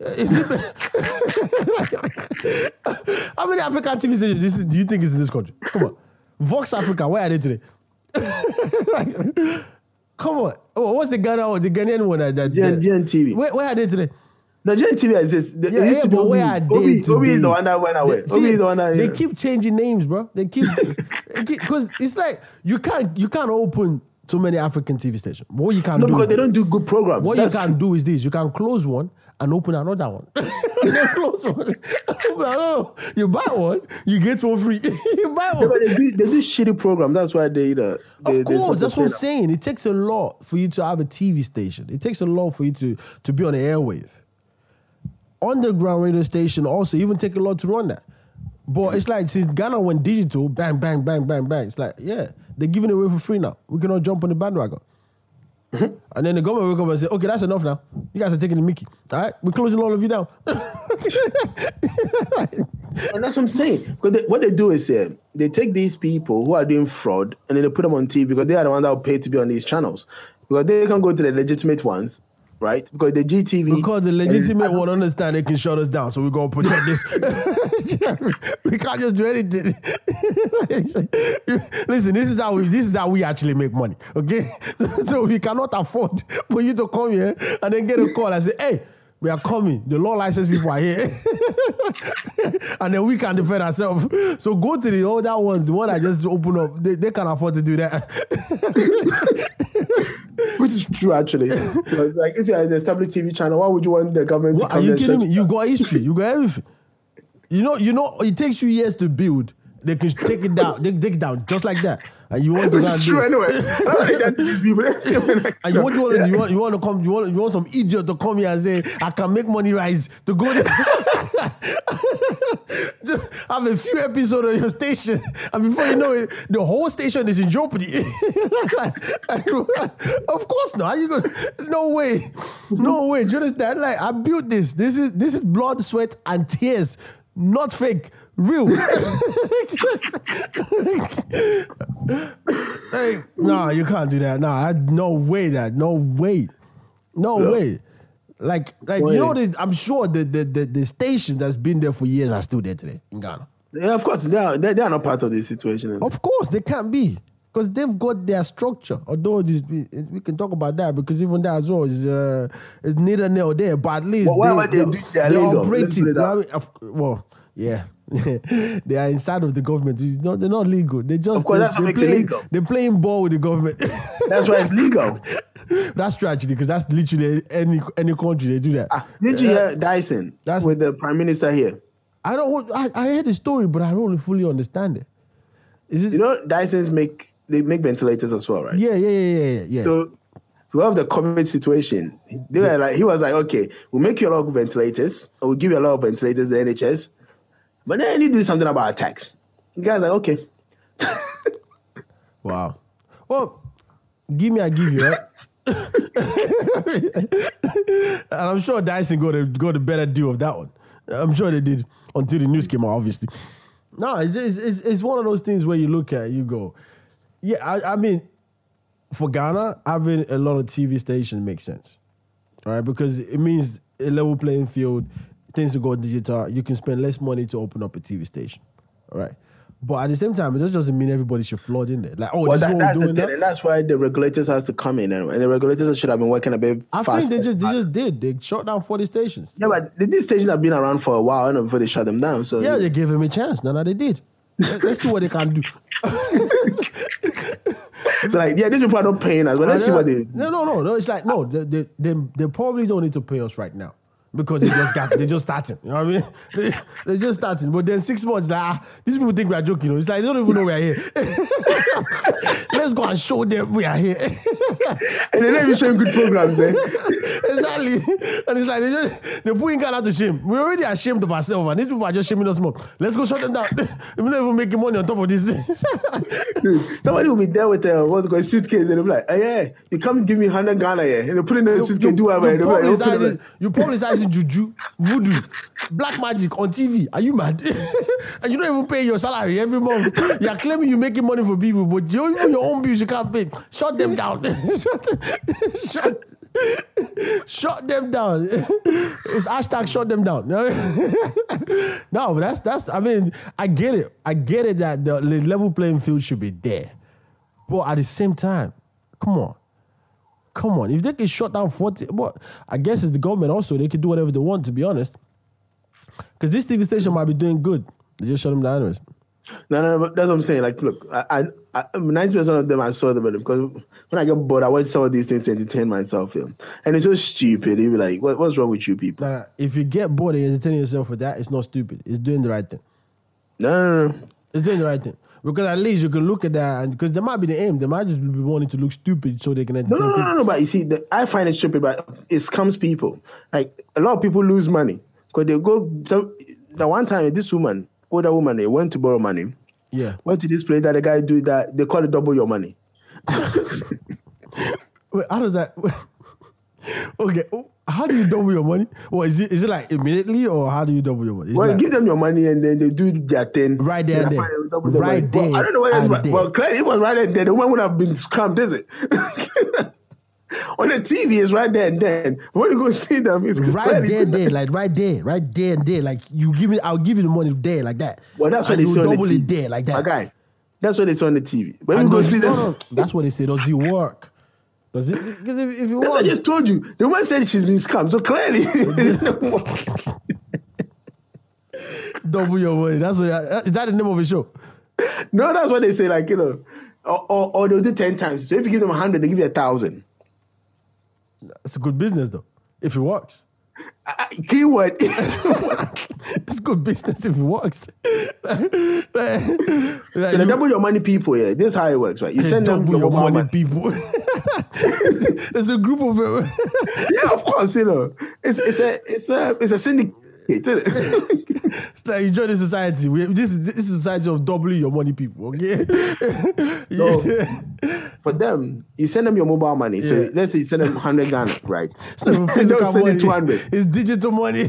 how many African TV stations do you think is in this country? Come on, Vox Africa. Where are they today? (laughs) Come on. Oh, what's the Ghana one? The Ghanaian one that, that, GN, that- GNTV. Where, where are they today? Nigerian TV exists. There Yeah, yeah, but where are they Obi, Obi is the one that went away. They, Obi see, is the one that. they yeah. keep changing names, bro. They keep (laughs) because it's like you can't you can't open too many African TV stations. What you can no, do because they don't do good programs. what That's you can do is this: you can close one and open another one. (laughs) And then close one, open another. You buy one, you get one free. (laughs) you buy one. Yeah, they do they do shitty program. That's why they. Uh, they Of course, that's what I'm saying. It takes a lot for you to have a TV station. It takes a lot for you to to be on the airwave. Underground radio station also even take a lot to run that. But it's like since Ghana went digital, bang, bang, bang, bang, bang. It's like, yeah, they're giving it away for free now. We cannot jump on the bandwagon. And then the government will come and say, okay, that's enough now. You guys are taking the Mickey. All right, we're closing all of you down. (laughs) And that's what I'm saying. Because they, what they do is uh, they take these people who are doing fraud and then they put them on TV because they are the ones that will pay to be on these channels. Because they can go to the legitimate ones, right? Because the GTV. Because the legitimate one understand they can shut us down, so we're gonna protect this. (laughs) we can't just do anything. (laughs) Listen, this is how we this is how we actually make money. Okay, (laughs) so we cannot afford for you to come here and then get a call and say, "Hey, we are coming. The law license people are here," and then we can defend ourselves. So go to the other ones, the one that just open up. They, they can afford to do that. (laughs) Which is true, actually. it's like if you're an established TV channel, why would you want the government What, to are you kidding me? you got history. You got everything. You know, you know, it takes you years to build. They can take it down. They take it down just like that. And you want to (laughs) Which go and is do true anyway. (laughs) I don't like that to these people. And you want, you, want, to- you, want, you want to come, you want, you want some idiot to come here and say, I can make money rise to go there. (laughs) Just have a few episodes on your station. And before you know it, the whole station is in jeopardy. of course not. How you gonna no way. No way. Do you understand? Like I built this. This is this is blood, sweat, and tears. Not fake. Real. hey, no, you can't do that. No, I, no way. That no way, no Yeah. way. Like, like Wait. you know, the, I'm sure the, the the the station that's been there for years are still there today in Ghana. yeah, of course, they are, they, they are not part of this situation. Of course, they can't be because they've got their structure. Although this, we, we can talk about that because even that as well is uh, is neither near there. But at least Well, whatever they do, they are legal. Let's operating. put it that I mean, of- well, yeah. (laughs) they are inside of the government. Not, they're not legal. They just Of course, they, that's what they're it playing, legal. They're playing ball with the government. That's why it's legal. (laughs) that's tragedy because that's literally any any country they do that. Ah, did you hear Dyson That's- with the prime minister here? I don't. I, I heard the story, but I don't fully understand it. Is it? You know, Dyson's make they make ventilators as well, right? yeah, yeah, yeah, yeah, yeah. So we have the COVID situation, they were like, he was like, okay, we'll make you a lot of ventilators, or we'll give you a lot of ventilators, the NHS, but then you do something about attacks. The guy's like, okay. Wow. Well, give me, I give you, right? (laughs) and I'm sure Dyson got a got a better deal of that one. I'm sure they did until the news came out, obviously. No, it's, it's, it's, one of those things where you look at you go, yeah, I, I mean, for Ghana, having a lot of TV stations makes sense, all right? Because it means a level playing field, things to go digital. You can spend less money to open up a TV station, all right? But at the same time, it just doesn't mean everybody should flood in there. Like, oh, Well, this is that, what that's we're the doing thing, now. and that's why the regulators has to come in, and, and the regulators should have been working a bit I faster. think they just they just did. They shut down 40 stations. yeah, but these stations have been around for a while, know, before they shut them down. So Yeah, they gave them a chance. No, no, they did. Let- Let's see what they can do. (laughs) it's like, yeah, these people are not paying us, but let's see what they. No, no, no, no. It's like no, they, they, they, they probably don't need to pay us right now because they just got they just starting. You know what I mean? (laughs) They, they're just starting. But then six months, like ah, these people think we are joking. You know? It's like they don't even know we are here. (laughs) Let's go and show them we are here. (laughs) And they're not even showing good programs, eh? Exactly. And it's like they just they're putting Ghana to shame. We're already ashamed of ourselves, and these people are just shaming us more. Let's go shut them down. (laughs) We're not even making money on top of this. Dude, (laughs) somebody will be there with a what's it called suitcase, and they'll be like, hey, yeah, you come give me hundred Ghana, yeah, and they put in the suitcase, do whatever. you, they'll like, publicizing, you publicizing juju, voodoo, black magic on TV. Are you mad? (laughs) and you don't even pay your salary every month. You are claiming you're making money for people, but you, even your own bills you can't pay. Shut them down. shut, shut, (laughs) shut them down. (laughs) It's hashtag shut them down. (laughs) no, but that's that's. I mean, I get it. I get it that the level playing field should be there, but at the same time, come on. Come on, if they can shut down 40, but I guess it's the government also. They can do whatever they want, to be honest. Because this TV station might be doing good. They just shut them down anyways. No, no, no, but that's what I'm saying. Like, look, I, I, ninety percent of them I saw them because when I get bored, I watch some of these things to entertain myself. Yeah. And it's so stupid. You be like, what, what's wrong with you people? Nah, nah, if you get bored and you're entertaining yourself with that, it's not stupid. It's doing the right thing. No, no, no. It's doing the right thing. Because at least you can look at that, and because there might be the aim, they might just be wanting to look stupid so they can No, entertain no, no, no, no, but you see, the, I find it stupid, but it scams people. Like, a lot of people lose money because they go. So, the one time, this woman, older woman, they went to borrow money, Yeah. went to this place that the guy do that, they call it double your money. (laughs) Wait, how does that? (laughs) okay, how do you double your money? Well, is it is it like immediately or how do you double your money? It's Well, like- give them your money and then they do their thing. Right there and Then then. I Right money. Well, there I don't know what there. Well, clearly it was right there. The woman would have been scammed, is it? (laughs) (laughs) On the TV, it's right there and then. When you go see them, it's right there, there, like right there, right there and there. Like you give me, I'll give you the money there, like that. Well, that's what and they say on the TV. it there, like that. My guy, that's what they say on the TV. When you And go see them, (laughs) that's what they say. Does it work? Does it? Because if, if it what I just told you. The woman said she's been scammed, so clearly. (laughs) it didn't work. double your money. That's what. Uh, is that the name of the show? no, that's what they say. Like you know, or, or, or they'll do ten times. So if you give them a hundred, they give you a thousand. It's a good business though. If it works, Uh, keyword. (laughs) it's good business if it works. (laughs) Like, like, So you- double your money people, yeah. This is how it works, right? You send them double your your money, money. people. (laughs) There's a group of them. Yeah, of course, you know. It's it's a it's a it's a syndicate? It's like you join the society. We, this is this is society of doubling your money, people. Okay. No. yeah. For them, you send them your mobile money. So Yeah. let's say you send them 100 Ghana, (laughs) right? So (laughs) physical money. 200. It's digital money. (laughs)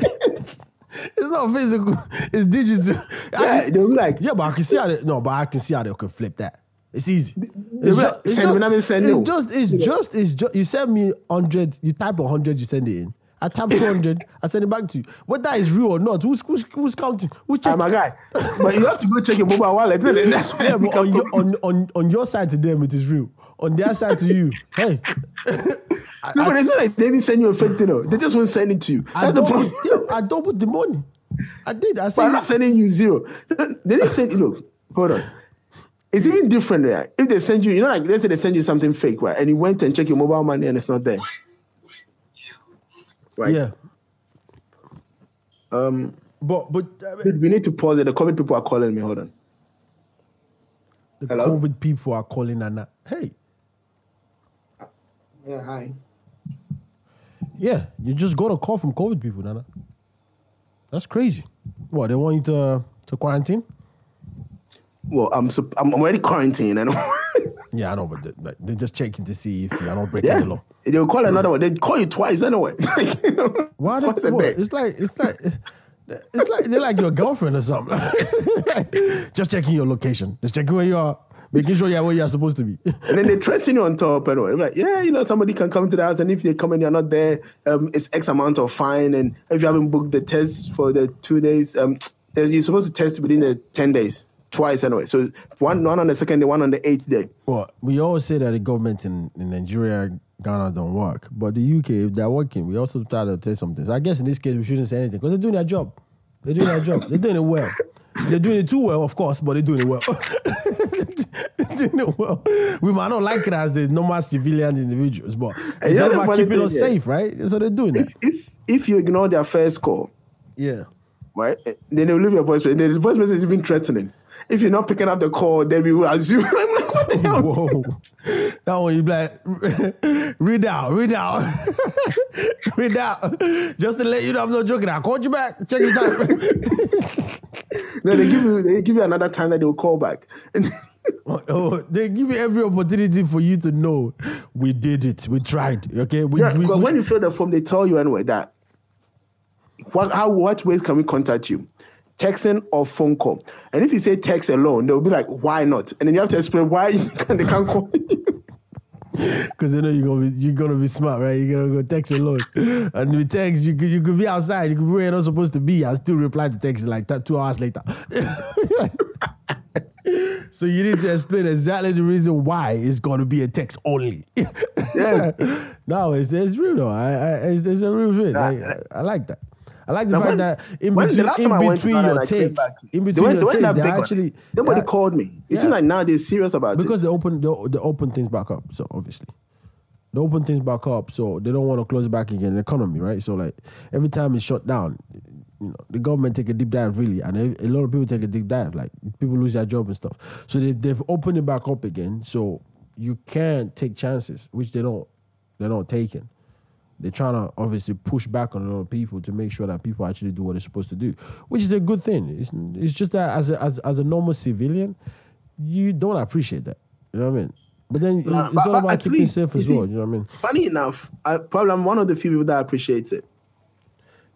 it's not physical. It's digital. I Yeah, can- they'll be like, yeah, but I can see how they, no, but I can see how they can flip that. It's easy. It's, like, it's send me, not even just, it's just, it's just, it's just, you send me 100, you type 100, you send it in. I type 200, I send it back to you. Whether that is real or not, who's, who's, who's counting? Who's checking? I'm a guy. But you have to go check your mobile wallet, isn't it? That's Yeah, but on your, on, on, on your side to them, it is real. On their side to you, hey, (laughs) No, but it's not like they didn't send you a fake thing. no. They just won't send it to you. I That's the doubled, problem. yeah, I doubled the money. I did. I said. I'm not sending you zero. They didn't send you. Look, hold on. It's even different, right? If they send you, you know, like let's say they send you something fake, right? And you went and check your mobile money and it's not there. Right. Yeah. Um, But but uh, dude, we need to pause it. The COVID people are calling me. Hold on. the Hello? COVID people are calling Nana. Hey, Yeah, hi. yeah, you just got a call from COVID people, Nana. That's crazy. What they want you to to quarantine? Well, I'm I'm I'm already quarantined and (laughs) Yeah, I know, but they, like, they're just checking to see if you are not breaking yeah, the law. they'll call another one. They call you twice anyway. (laughs) like, you know, Why? They, twice day. It's like it's like it's like they're like your girlfriend or something. (laughs) just checking your location, just checking where you are, making sure you're where you're supposed to be. And then they threaten you on top anyway. They're like, yeah, you know, somebody can come to the house, and if they come and you're not there, um, it's X amount of fine. And if you haven't booked the test for the two days, um, you're supposed to test within the ten days, twice anyway. So one one on the second day, one on the eighth day. Well, we always say that the government in, in Nigeria, Ghana don't work, but the UK, if they're working, we also try to tell something. So I guess in this case, we shouldn't say anything because they're doing their job. They're doing their job. They're doing it well. They're doing it too well, of course, but they're doing it well. (laughs) they're doing it well. We might not like it as the normal civilian individuals, but it's all about keeping us yeah. safe, right? So they're doing it. If if you ignore their first call, Yeah. right, eh, then they'll leave your voice message. The voice message is even threatening. If you're not picking up the call, then we will assume. (laughs) I'm like, what the hell? Whoa. That one you be like, (laughs) read out, read out, (laughs) read out. Just to let you know I'm not joking. I called you back. Check your time. No, they give you they give you another time that they'll call back. And oh, oh, they give you every opportunity for you to know we did it. We tried. Okay. We, Yeah, we, we- when you fill the form, they tell you anyway that what how what ways can we contact you? Texting or phone call. And if you say text alone, they'll be like, why not? And then you have to explain why (laughs) you can, they can't call you. Because you know you're gonna be you're gonna be smart, right? You're gonna go text alone, and with text you could you could be outside, you could be where you're not supposed to be, and still reply to text like that two hours later. (laughs) so you need to explain exactly the reason why it's gonna be a text only. Yeah. (laughs) no, it's it's real though. I, I it's, it's a real thing. Nah, Like, I, I like that. I like the Now, fact when- that in between, in time I went to between your and I take, back, in between went, your take, that they actually Nobody they- called me. It Yeah. seems like now they're serious about because it. Because they open they, they open things back up. So obviously, they open things back up. So they don't want to close back again. The economy, right? So like every time it's shut down, you know, the government take a deep dive really, and a, a lot of people take a deep dive. Like people lose their job and stuff. So they they've opened it back up again. So you can't take chances, which they don't. They're not taking. They're trying to obviously push back on a lot of people to make sure that people actually do what they're supposed to do, which is a good thing. It's, it's just that as a, as, as a normal civilian, you don't appreciate that. You know what I mean? But then it's, Nah, it's but- all but about keeping least, safe as well. You know what I mean? Funny enough, I probably I'm one of the few people that appreciates it.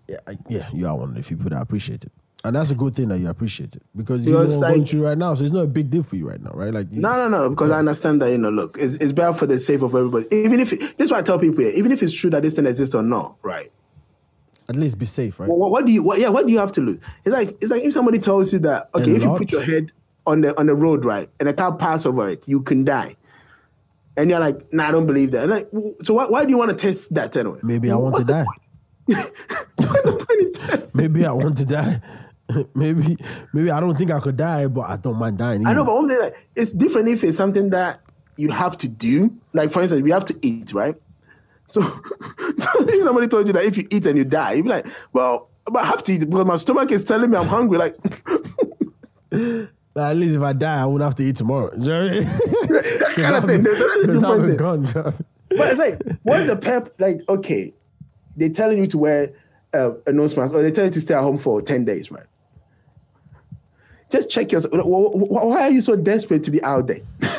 Yeah, I- yeah, you are one of the few people that appreciate it, and that's a good thing that you appreciate it because you Because, know what I'm going through right now, so it's not a big deal for you right now, right? Like, you, No, no, no, because I understand that, you know, look, it's, it's better for the safe of everybody. Even if, it, this is what I tell people here, even if it's true that this thing exists or not, right? at least be safe, right? What, what do you, what, yeah, what do you have to lose? It's like, it's like if somebody tells you that, okay, A if you put your head on the, on the road, right, and a car pass over it, you can die. And you're like, nah, I don't believe that. And like, so why, why do you want to test that anyway? Maybe I want What's to die. point? (laughs) What's the point in (laughs) testing? Maybe I want to die. (laughs) maybe, maybe I don't think I could die, but I don't mind dying. I know, but one thing, like, it's different if it's something that you have to do. Like, for instance, we have to eat, right? So, (laughs) so if somebody told you that if you eat and you die, you'd be like, well, but I have to eat because my stomach is telling me I'm hungry. Like, at least if I die, I wouldn't have to eat tomorrow. You know what I mean? (laughs) that kind of thing. So That's a different thing. gone, you know? But it's like, what's the pep? Like, okay, they're telling you to wear uh, a nose mask or they tell you to stay at home for 10 days, right? Just check yourself. Wh- wh- Why are you so desperate to be out there? (laughs)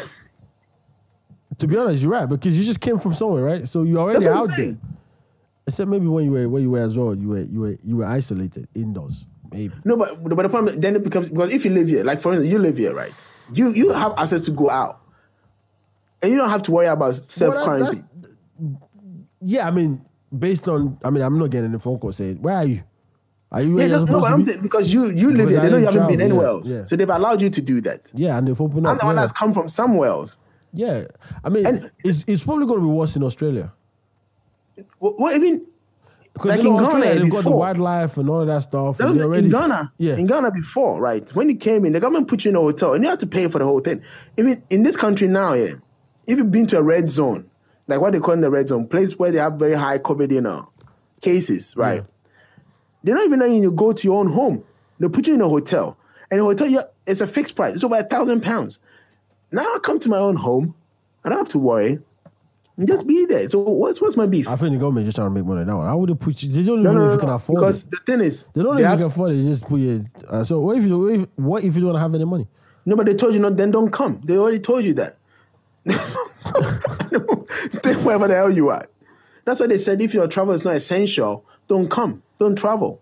To be honest, you're right because you just came from somewhere, right? So you're already That's what I'm out there. Except maybe when you were when you were as well, you were you were you were isolated indoors. Maybe. No, but but the problem then it becomes because if you live here, like for instance, you live here, right? You you have access to go out, and you don't have to worry about self Well, quarantine. Yeah, I mean, based on I mean, I'm not getting a phone call saying, Where are you? Are you Yeah, just, no, but I'm saying because you you live here, they know you haven't been anywhere yeah, else, yeah. so they've allowed you to do that. Yeah, and they've opened I'm up. the one that's come from somewhere else. yeah. I mean, And- it's, it's probably going to be worse in Australia. Well, well, I mean, Because like you know, in Australia, Ghana they've got the wildlife and all of that stuff. That was already, in Ghana. Yeah. In Ghana before, right? When you came in, the government put you in a hotel and you had to pay for the whole thing. Even in this country now, yeah, if you've been to a red zone, like what they call in the red zone, place where they have very high COVID you know, cases, right? Yeah. They're not even letting you go to your own home. They put you in a hotel. And the hotel, it's a fixed price. It's over a thousand pounds. Now I come to my own home. I don't have to worry. And just be there. So what's what's my beef? I think the government just trying to make money one. I would have put you. They don't even no, know no, if you can afford Because it. the thing is, They don't know they if have you can afford it. They just put you. Uh, so what if you what if, what if you don't have any money? No, but they told you not. Then don't come. They already told you that. (laughs) (laughs) Stay wherever the hell you are. That's why they said if your travel is not essential, don't come. Don't travel.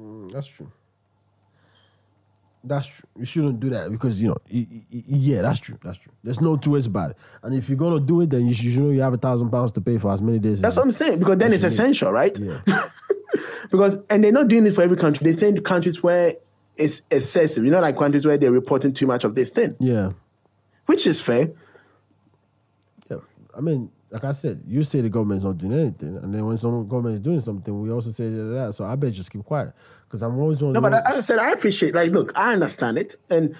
Mm, that's true. That's true. You shouldn't do that because you know, y- y- y- yeah, that's true. That's true. There's no two ways about it. And if you're gonna do it, then you should, you know you have a thousand pounds to pay for as many days. That's what I'm saying. Because then it's essential, right? Yeah. (laughs) because and they're not doing it for every country. They're saying countries where it's excessive. You know, like countries where they're reporting too much of this thing, yeah. which is fair. Yeah. I mean, like I said, you say the government's not doing anything, and then when some government is doing something, we also say that. So I better just keep quiet because I'm always on. No, but as I said, I appreciate. Like, look, I understand it, and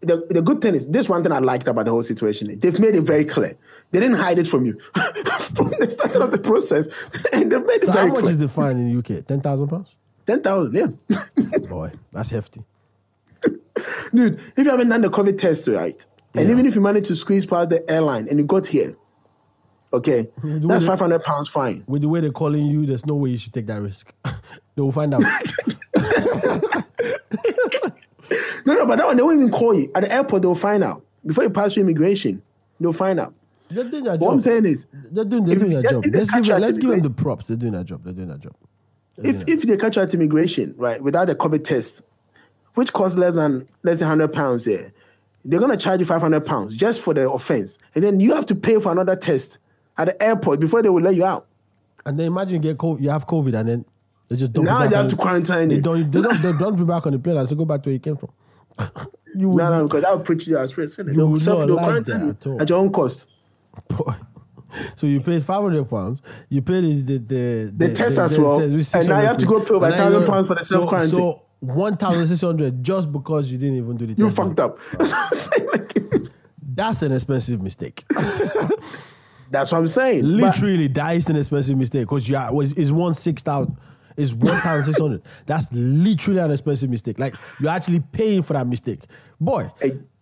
the the good thing is this one thing I liked about the whole situation. They've made it very clear. They didn't hide it from you (laughs) from the start of the process, (laughs) and they've made it so very how much clear. is the fine in the UK? Ten thousand pounds. Ten thousand, yeah, (laughs) Boy, that's hefty. dude. If you haven't done the COVID test right, and Yeah. even if you manage to squeeze past the airline and you got here, okay, that's five hundred pounds fine. With the way they're calling you, there's no way you should take that risk. (laughs) they will find out. (laughs) No, no, but that one they won't even call you at the airport. They'll find out before you pass through immigration. They'll find out. They're doing their What I'm saying is, They're doing, they're doing their job. Let's give, them, let's give them the props. They're doing their job. They're doing their job. They're if if they catch you at immigration, right, without the COVID test, which costs less than less than hundred pounds there, they're gonna charge you five hundred pounds just for the offense, and then you have to pay for another test at the airport before they will let you out. And then imagine you get COVID, you have COVID, and then they just don't. Now they have to quarantine They you. don't. They don't. They (laughs) don't be back on the plane and say go back to where you came from. (laughs) you would, No, no, because that will put you at risk. They'll would self not they'll like quarantine that you at at your own cost. (laughs) So you paid five hundred pounds. You paid the the the, The test as well, and now you have to go pay over 1,000 pounds for the so- self-quarantine. So one thousand six hundred just because you didn't even do the You fucked up. That's what I'm saying. Like, That's an expensive mistake. That's what I'm saying. But- Literally, that is an expensive mistake because you are was is one six thousand. It's one thousand six hundred. That's literally an expensive mistake. Like you're actually paying for that mistake, boy.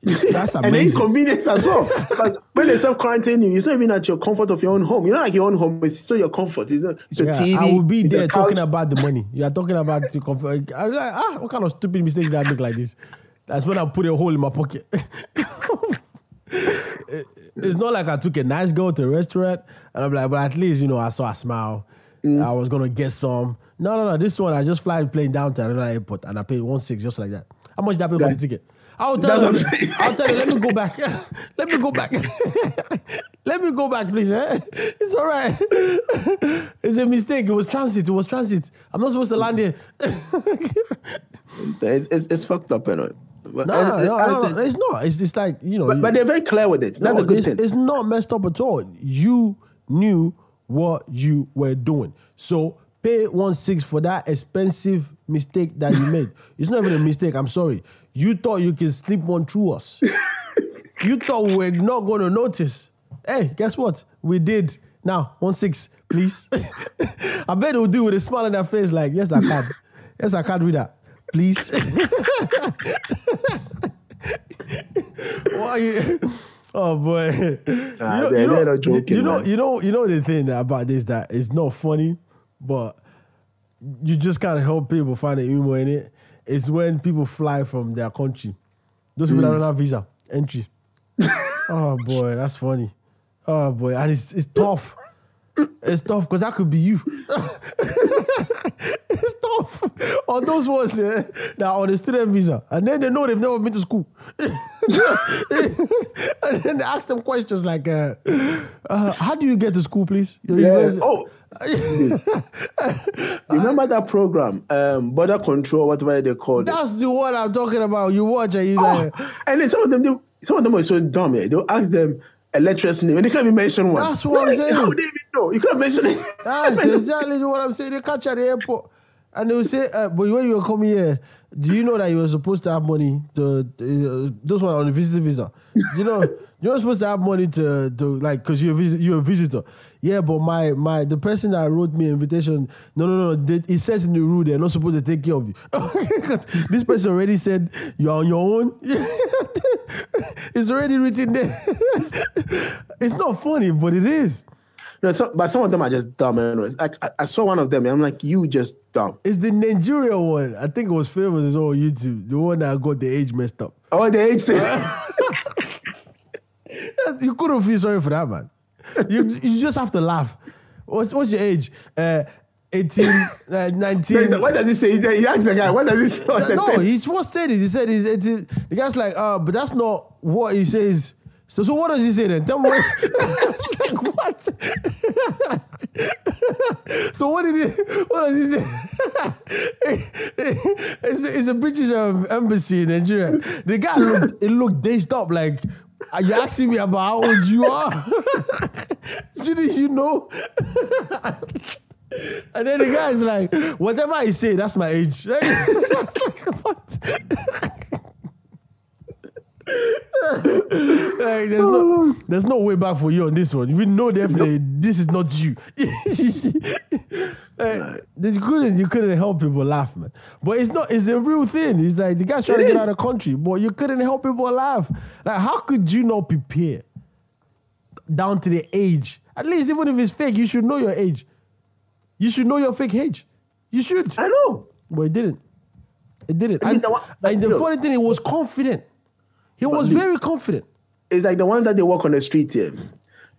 That's (laughs) amazing. and the inconvenience as well. Because when they self quarantine you, it's not even at your comfort of your own home. You're not like your own home, it's still your comfort. It's, not, it's your Yeah, TV. I will be there talking about the money. You are talking about the comfort. I'm like, ah, what kind of stupid mistake did I make like this? That's when I put a hole in my pocket. (laughs) It- it's not like I took a nice girl to a restaurant and I'm like, but at least, you know, I saw a smile. Mm. I was gonna get some. No, no, no. This one I just fly plane down to another airport and I paid one six just like that. How much did I pay for the ticket? I'll tell you. (laughs) I'll tell you. Let me go back. (laughs) let me go back. (laughs) let me go back, please. Eh? It's all right. it's a mistake. It was transit. It was transit. I'm not supposed to land here. So it's, it's, it's fucked up, you know. But, no, no, no, it's not. It's just like you know. but, but they're very clear with it. That's no, a good it's, thing. it's not messed up at all. You knew what you were doing, so pay one six for that expensive mistake that you made. (laughs) It's not even a mistake. I'm sorry. You thought you could slip one through us. (laughs) you thought we were not going to notice. Hey, guess what? We did. Now one six, please. (laughs) I bet they'll do with a smile on their face, like yes, I can. yes, I can't read that. Please. (laughs) Why you? Oh boy! They're- they're joking, You know, you know, you know the thing about this that it's not funny, but you just gotta help people find the humor in it. It's when people fly from their country. Those people that don't have visa entry. (laughs) oh boy, that's funny. Oh boy, and it's it's tough. It's tough because that could be you. (laughs) it's tough. On those ones eh, that are on a student visa, and then they know they've never been to school, (laughs) and then they ask them questions like, uh, uh, "How do you get to school, please?" (laughs) You- you Yeah. Oh, remember that program, um, border control, whatever they called it. that's the one I'm talking about. You watch and you like, Oh, and then some of them, they, some of them were so dumb. Yeah, they'll ask them, a lecturer's name and they can't even mention one. That's what I'm saying. How would they even know? You could have mentioned it. That's (laughs) exactly what I'm saying. They catch at the airport and they will say, uh, but when you were coming here, do you know that you were supposed to have money to, uh, those one on the visitor visa? You know, (laughs) you're not supposed to have money to, to like, because you're, you're a visitor. Yeah, but my, my, the person that wrote me invitation, no, no, no, they, it says in the rule they're not supposed to take care of you. (laughs) Because this person already said you're on your own. (laughs) it's already written there. (laughs) it's not funny, but it is. No, so, but some of them are just dumb. Anyways. Like I, I saw one of them, and I'm like, you just dumb. It's the Nigeria one. I think it was famous on YouTube. The one that got the age messed up. Oh, the age thing. You couldn't feel sorry for that, man. You you just have to laugh. What's what's your age? Uh, 18, uh, 19. what does he say? He asked the guy, what does he say? No, he's what said it. He said he's 18. The guy's like, uh, but that's not what he says. So, so what does he say then? Tell me what. (laughs) It's like, what? (laughs) so what did he, what does he say? (laughs) it's, it's a British um, embassy in Nigeria. The guy looked, it looked dazed up like, are you asking me about how old you are? (laughs) Shouldn't you know? (laughs) And then the guy's like, whatever I say, that's my age. Right? (laughs) like, what? Like, there's no oh, there's no way back for you on this one. We know definitely this is not you. (laughs) Like, you couldn't you couldn't help people laugh, man. But it's not it's a real thing. It's like the guy's trying It to get is. out of the country, but you couldn't help people laugh. Like, how could you not prepare down to the age? At least even if it's fake, you should know your age. You should know your fake age. You should. I know. But it didn't. It didn't. I mean, and, the one- and the funny thing, he was confident. He was look. very confident. It's like the ones that they walk on the street here,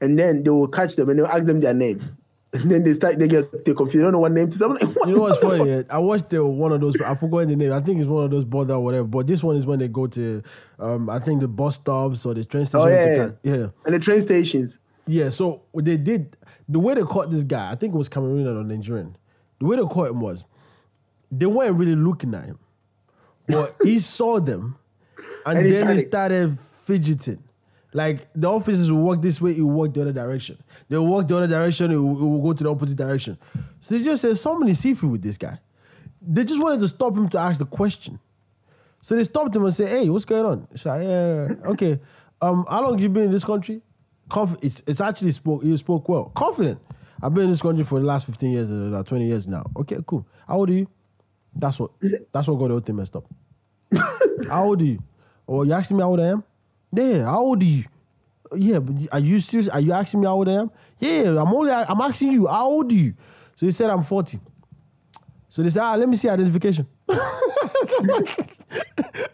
and then they will catch them and they'll ask them their name, (laughs) and then they start they get they confused. They don't know what name to say. Like, (laughs) You know what's the funny? yeah? I watched the, one of those. I forgot the name. I think it's one of those border or whatever. But this one is when they go to, um, I think the bus stops or the train station. Oh yeah, yeah. yeah, And the train stations. yeah. So they did the way they caught this guy. I think it was Cameroonian or Nigerian. The way they caught him was they weren't really looking at him, but he (laughs) saw them, and, And he then he panicked. started fidgeting. Like the officers will walk this way, he will walk the other direction. They will walk the other direction, he will, will go to the opposite direction. So they just said, somebody seafood with this guy. They just wanted to stop him to ask the question. So they stopped him and said, "Hey, what's going on?" He's like, "Yeah, okay. Um, how long you been in this country?" Conf- it's, it's actually spoke. He spoke well, confident. I've been in this country for the last fifteen years, uh, twenty years now. Okay, cool. How old are you? That's what. That's what got the whole thing messed up. (laughs) how old are you? Oh, you asking me how old I am? Yeah. How old are you? Yeah, but are you serious? Are you asking me how old I am? Yeah, I'm only. I'm asking you how old are you? So he said I'm forty. So they said, ah, let me see identification. (laughs)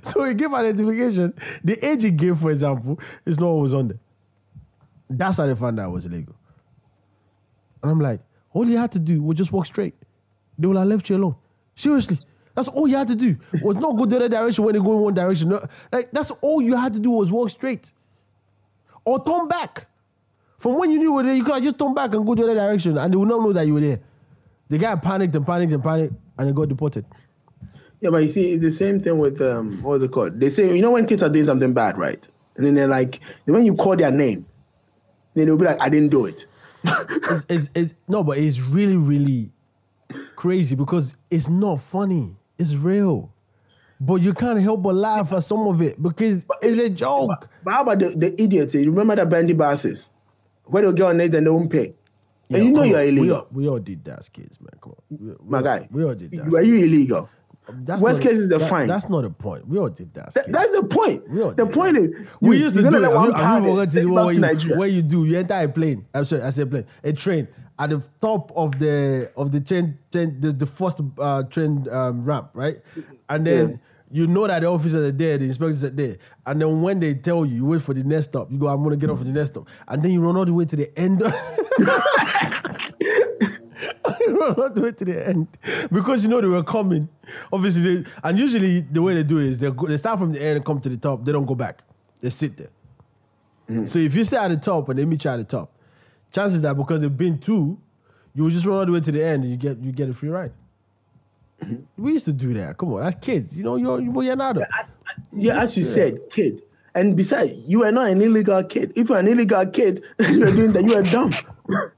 so he gave identification. The age he gave, for example, is not what was on there. That's how they found out it was illegal. And I'm like, all you had to do was just walk straight. They would have left you alone. Seriously. That's all you had to do. Was not go the other direction when they go in one direction. No, like that's all you had to do was walk straight. Or turn back. From when you knew you were there, you could have just turned back and go the other direction and they would not know that you were there. The guy panicked and panicked and panicked and he got deported. Yeah, but you see, it's the same thing with um, what's it called? They say you know when kids are doing something bad, right? And then they're like, when you call their name, then they'll be like, I didn't do it. it's, it's, it's no, but it's really, really crazy because it's not funny. It's real. But you can't help but laugh at some of it because it's a joke. But how about the, the idiots? You remember the bendy buses where they'll get on it and they won't pay, Yeah, and you know you're on. We illegal, all, we all did that as kids, man. Come on. We, we my all- guy. We all did that. Were you illegal? That's Worst case is the that- fine. That's not the point. We all did that. Th- that's the point. We all The point that. is, we you- used to do it. let Have you, have pound you it, forgotten take the it one back where you, where you do you enter a plane? I'm sorry, I said plane. A train at the top of the of the train, train the, the first uh, train um, ramp, right? And then Yeah. you know that the officers are there, the inspectors are there, and then when they tell you, you wait for the next stop. You go, I'm gonna get off at the next stop, and then you run all the way to the end. (laughs) you run all the way to the end because you know they were coming. Obviously, they, and usually the way they do it is they go, they start from the end and come to the top. They don't go back. They sit there. So if you stay at the top and they meet you at the top, chances that because they've been two, you just run all the way to the end and you get you get a free ride. (clears throat) We used to do that. Come on, as kids. You know, you're you're not. Yeah, as you said, kid. And besides, you are not an illegal kid. If you're an illegal kid, (laughs) you're doing that, you are dumb. (laughs)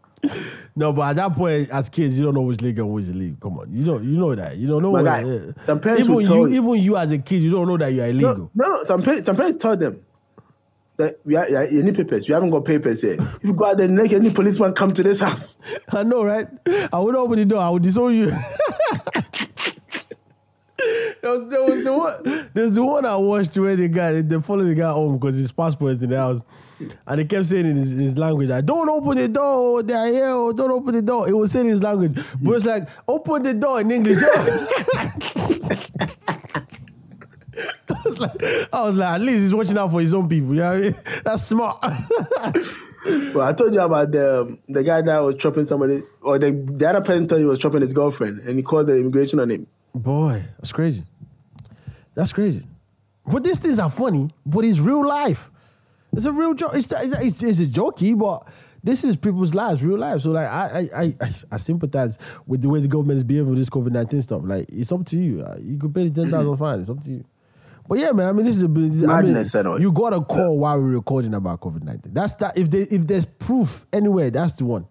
No, but at that point, as kids, you don't know which legal and which illegal. Come on, you don't. You know that. You don't know. What- yeah. some parents even you, you- even you as a kid, you don't know that you are illegal. No, no, some parents, some parents told them that we are, yeah, you need papers. You haven't got papers yet. If you go out there and make any policeman come to this house, (laughs) I know, right? I would open the door. I would disown you. (laughs) there, was, there was the one. There's the one I watched where the guy they followed the guy home because his passport is in the house, and he kept saying in his, his language, "I don't open the door. Oh, They're here. oh, Don't open the door." It was saying in his language, but it's like, "Open the door" in English. (laughs) I was like, I was like, at least he's watching out for his own people. You know I mean? (laughs) That's smart. (laughs) well, I told you about the um, the guy that was chopping somebody, or the, the other person told you he was chopping his girlfriend, and he called the immigration on him. Boy, that's crazy. That's crazy. But these things are funny, but it's real life. It's a real joke. It's, it's, it's a jokey, but this is people's lives, real life. So like, I I, I, I, sympathize with the way the government is behaving with this COVID nineteen stuff. Like, it's up to you. Uh, You could pay the ten thousand fine. It's up to you. But yeah, man. I mean, this is a this- I mean, Madness. You got a call while we're recording about COVID nineteen. That's that. If they if there's proof anywhere, that's the one.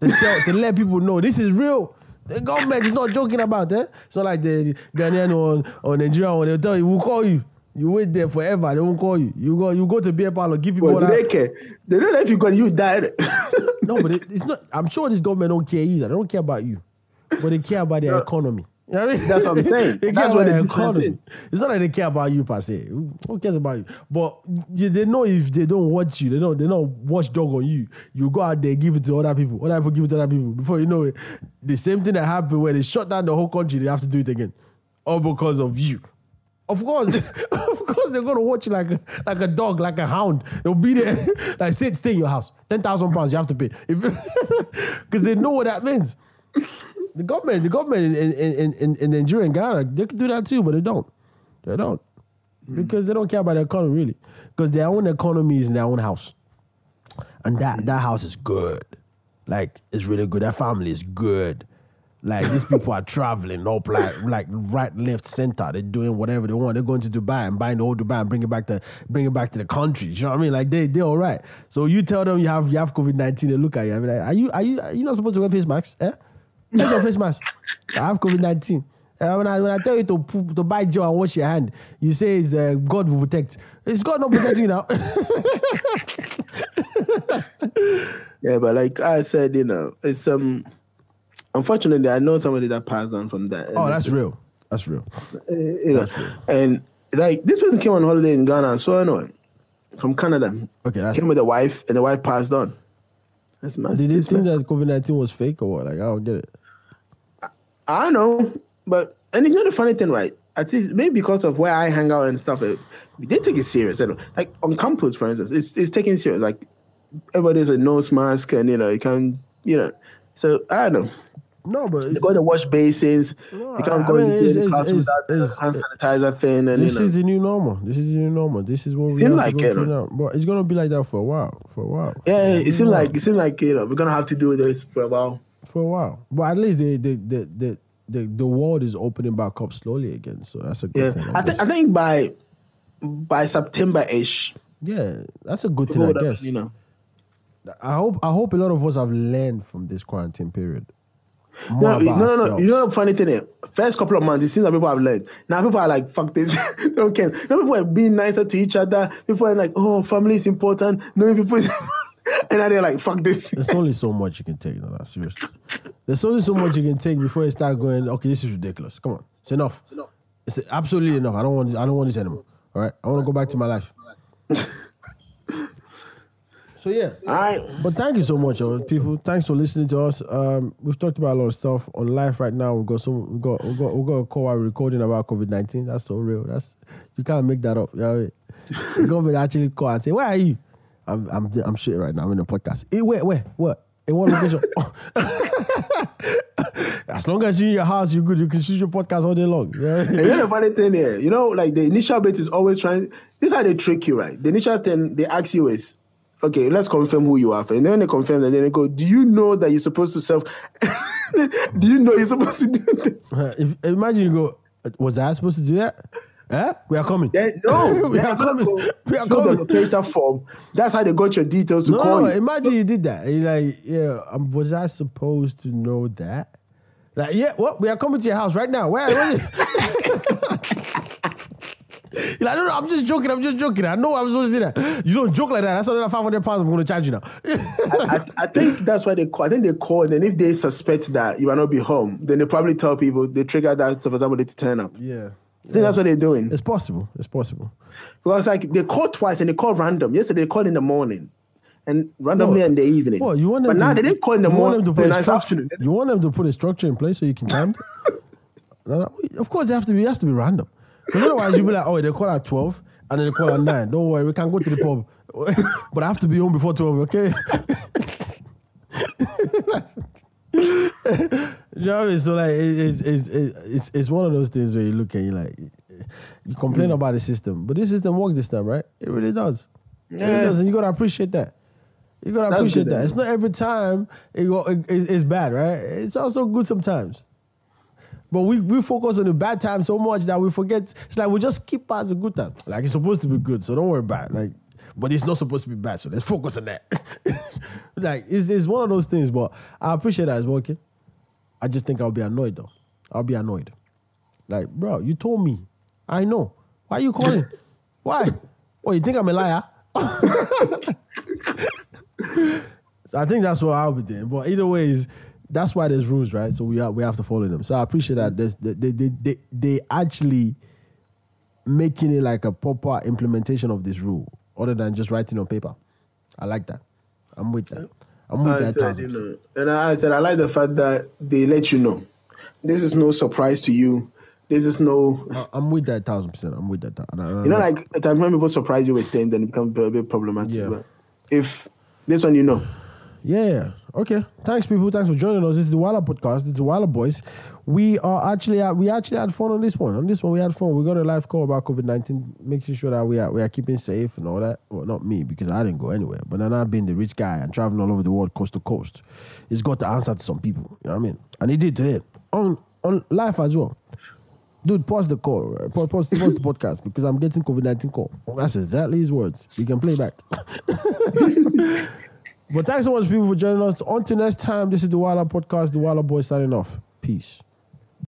To tell to let people know this is real. The government is not joking about it. It's not like the Ghanaian or, or Nigerian one. They'll tell you, we'll call you. You wait there forever. They won't call you. You go, you go to beer parlor, give people. Well, do that- they care? They don't know if you got you died. no, but (laughs) it, it's not. I'm sure this government don't care either. They don't care about you, but they care about their economy. You know what I mean? That's what I'm saying. (laughs) they That's what the difference is. It's not like they care about you per se. Who cares about you? But you, they know if they don't watch you, they don't. They don't watch dog on you. You go out there, give it to other people. Other people give it to other people. Before you know it, the same thing that happened when they shut down the whole country, they have to do it again, all because of you. Of course, (laughs) of course, they're gonna watch you like a, like a dog, like a hound. They'll be there, (laughs) like stay, stay in your house. Ten thousand pounds you have to pay, because they know what that means. The government, the government in in, in, in Nigeria and Ghana, they can do that too, but they don't. They don't because they don't care about the economy really, because their own economy is in their own house, and that that house is good, like it's really good. That family is good. Like these people are traveling up like like right, left, center. They're doing whatever they want. They're going to Dubai and buying the whole Dubai and bring it back to bring it back to the country. You know what I mean? Like they they all right. So you tell them you have you have COVID nineteen. They look at you. I mean, like, are you are you are you not supposed to wear face masks? Eh? Where's your face mask? I have COVID nineteen. Uh, when I when I tell you to poop, to buy gel and wash your hand, you say it's uh, God will protect. It's God not protecting you now. (laughs) yeah, but like I said, you know, it's um. Unfortunately, I know somebody that passed on from that. oh, that's real. That's real. Uh, you know, and like this person came on holiday in Ghana. So I know from Canada. Okay, that's. Came with a wife, and the wife passed on. That's massive. Did you think massive. that COVID nineteen was fake or what? Like I don't get it. I know, but and you know the funny thing, right? At least maybe because of where I hang out and stuff, they take it serious. You know? Like on campus, for instance, it's it's taken serious. Like everybody's a nose mask, and you know you can, you know. So I don't know. No, but it's, go to wash basins. No, you can't I go mean, into it's- the it's- classroom it's- without it's- hand sanitizer thing, and this you know. is the new normal. This is the new normal. This is what we Seems like it, now. But it's gonna be like that for a while. For a while. yeah, it seems like it seems like you know we're gonna have to do this for a while. For a while. But at least the the the the the, the world is opening back up slowly again. So that's a good Yeah, thing. I think I think by by September ish, yeah, that's a good thing. I guess. you know. I hope I hope a lot of us have learned from this quarantine period. No, no, no, no. You know the funny thing is, first couple of months, it seems like people have learned. Now people are like, fuck this. (laughs) they don't care. Now people are being nicer to each other. People are like, oh, family is important. Knowing people is (laughs) And now they're like, fuck this. There's only so much you can take. No, no, seriously. There's only so much you can take before you start going. Okay, this is ridiculous. Come on, it's enough. It's absolutely enough. I don't want. I don't want this anymore. All right, I want to go back to my life. so yeah. All right. But thank you so much, uh, people. Thanks for listening to us. Um, we've talked about a lot of stuff on live right now. We've got some. We got. We got. We got a call while recording about COVID nineteen. That's so real. That's you can't make that up. You know I mean? (laughs) The government actually call and say, "Where are you?" I'm. I'm. I'm shit right now. I'm in a podcast. Eh, where? Where? What? In what location? (laughs) (laughs) as long as you're in your house, you're good. You can shoot your podcast all day long. You know what I mean? And you know the funny thing here, you know, like the initial bit is always trying. This is how they trick you, right? The initial thing they ask you is, okay, let's confirm who you are. And then they confirm, and then they go, do you know that you're supposed to self? (laughs) do you know you're supposed to do this? If, imagine you go, was I supposed to do that? Eh? We are coming. No, (laughs) we are coming. go We are fill the coming. location form. That's how they got your details to No, call no, you. imagine you did that. You're like, yeah, um, was I supposed to know that? Like, yeah, what? We are coming to your house right now. Where? where (laughs) You're like, no, no, I'm just joking. I'm just joking. I know I'm supposed to do that. You don't joke like that. That's another 500 pounds I'm going to charge you now. I, I think that's why they call. I think they call, and then if they suspect that you might not be home, then they probably tell people they trigger that for somebody to turn up. yeah. I think that's what they're doing. It's possible. It's possible. Because like they call twice and they call random. Yesterday they called in the morning, and randomly in the evening. Well, you want them but now they didn't call in the morning. The nice afternoon. Eh? You want them to put a structure in place so you can time it? (laughs) No, no, of course, they have to be. It has to be random. Because otherwise, you'll be like, oh, they call at twelve and then they call at nine. Don't worry, we can go to the pub, (laughs) but I have to be home before twelve. Okay. (laughs) you know what I mean? So like, it- it's, it's, it's, it's one of those things where you look at you like, you complain Mm. about the system, but this system worked this time, right? It really does. It really Yeah. does, and you gotta appreciate that. You gotta appreciate that. It's not every time it, go- it- it's bad, right? It's also good sometimes. But we, we focus on the bad times so much that we forget. It's like we just keep past the good time. Like it's supposed to be good, so don't worry about it. Like, but it's not supposed to be bad, so let's focus on that. (laughs) like it's, it's one of those things. But I appreciate that it's well. I just think I'll be annoyed though. I'll be annoyed. Like, bro, you told me. I know. Why are you calling? (laughs) Why? Oh, you think I'm a liar? (laughs) So I think that's what I'll be doing. But either ways, that's why there's rules, right? So we have, we have to follow them. So I appreciate that there's, they, they, they, they, they actually making it like a proper implementation of this rule, other than just writing on paper. I like that. I'm with that. I'm with I that. said, you know, and I said I like the fact that they let you know. This is no surprise to you. This is no, percent. I'm with that thousand percent. I'm with that. I- I you know, like- at times when people surprise you with things, then it becomes a bit problematic. Yeah. But if this one, you know, Yeah. Okay. Thanks, people. Thanks for joining us. This is the Walla podcast. This is the Walla Boys. We are actually we actually had fun on this one. On this one, we had fun. We got a live call about COVID nineteen, making sure that we are we are keeping safe and all that. Well, not me because I didn't go anywhere. But then I've been the rich guy and traveling all over the world, coast to coast. He's got the answer to some people. You know what I mean? And he did today on on live as well. Dude, pause the call. right? Pause, pause, pause the podcast because I'm getting COVID 19 call. That's exactly his words. We can play back. (laughs) But thanks so much, people, for joining us. Until next time, this is the Wilder Podcast, the Wilder Boys signing off. Peace.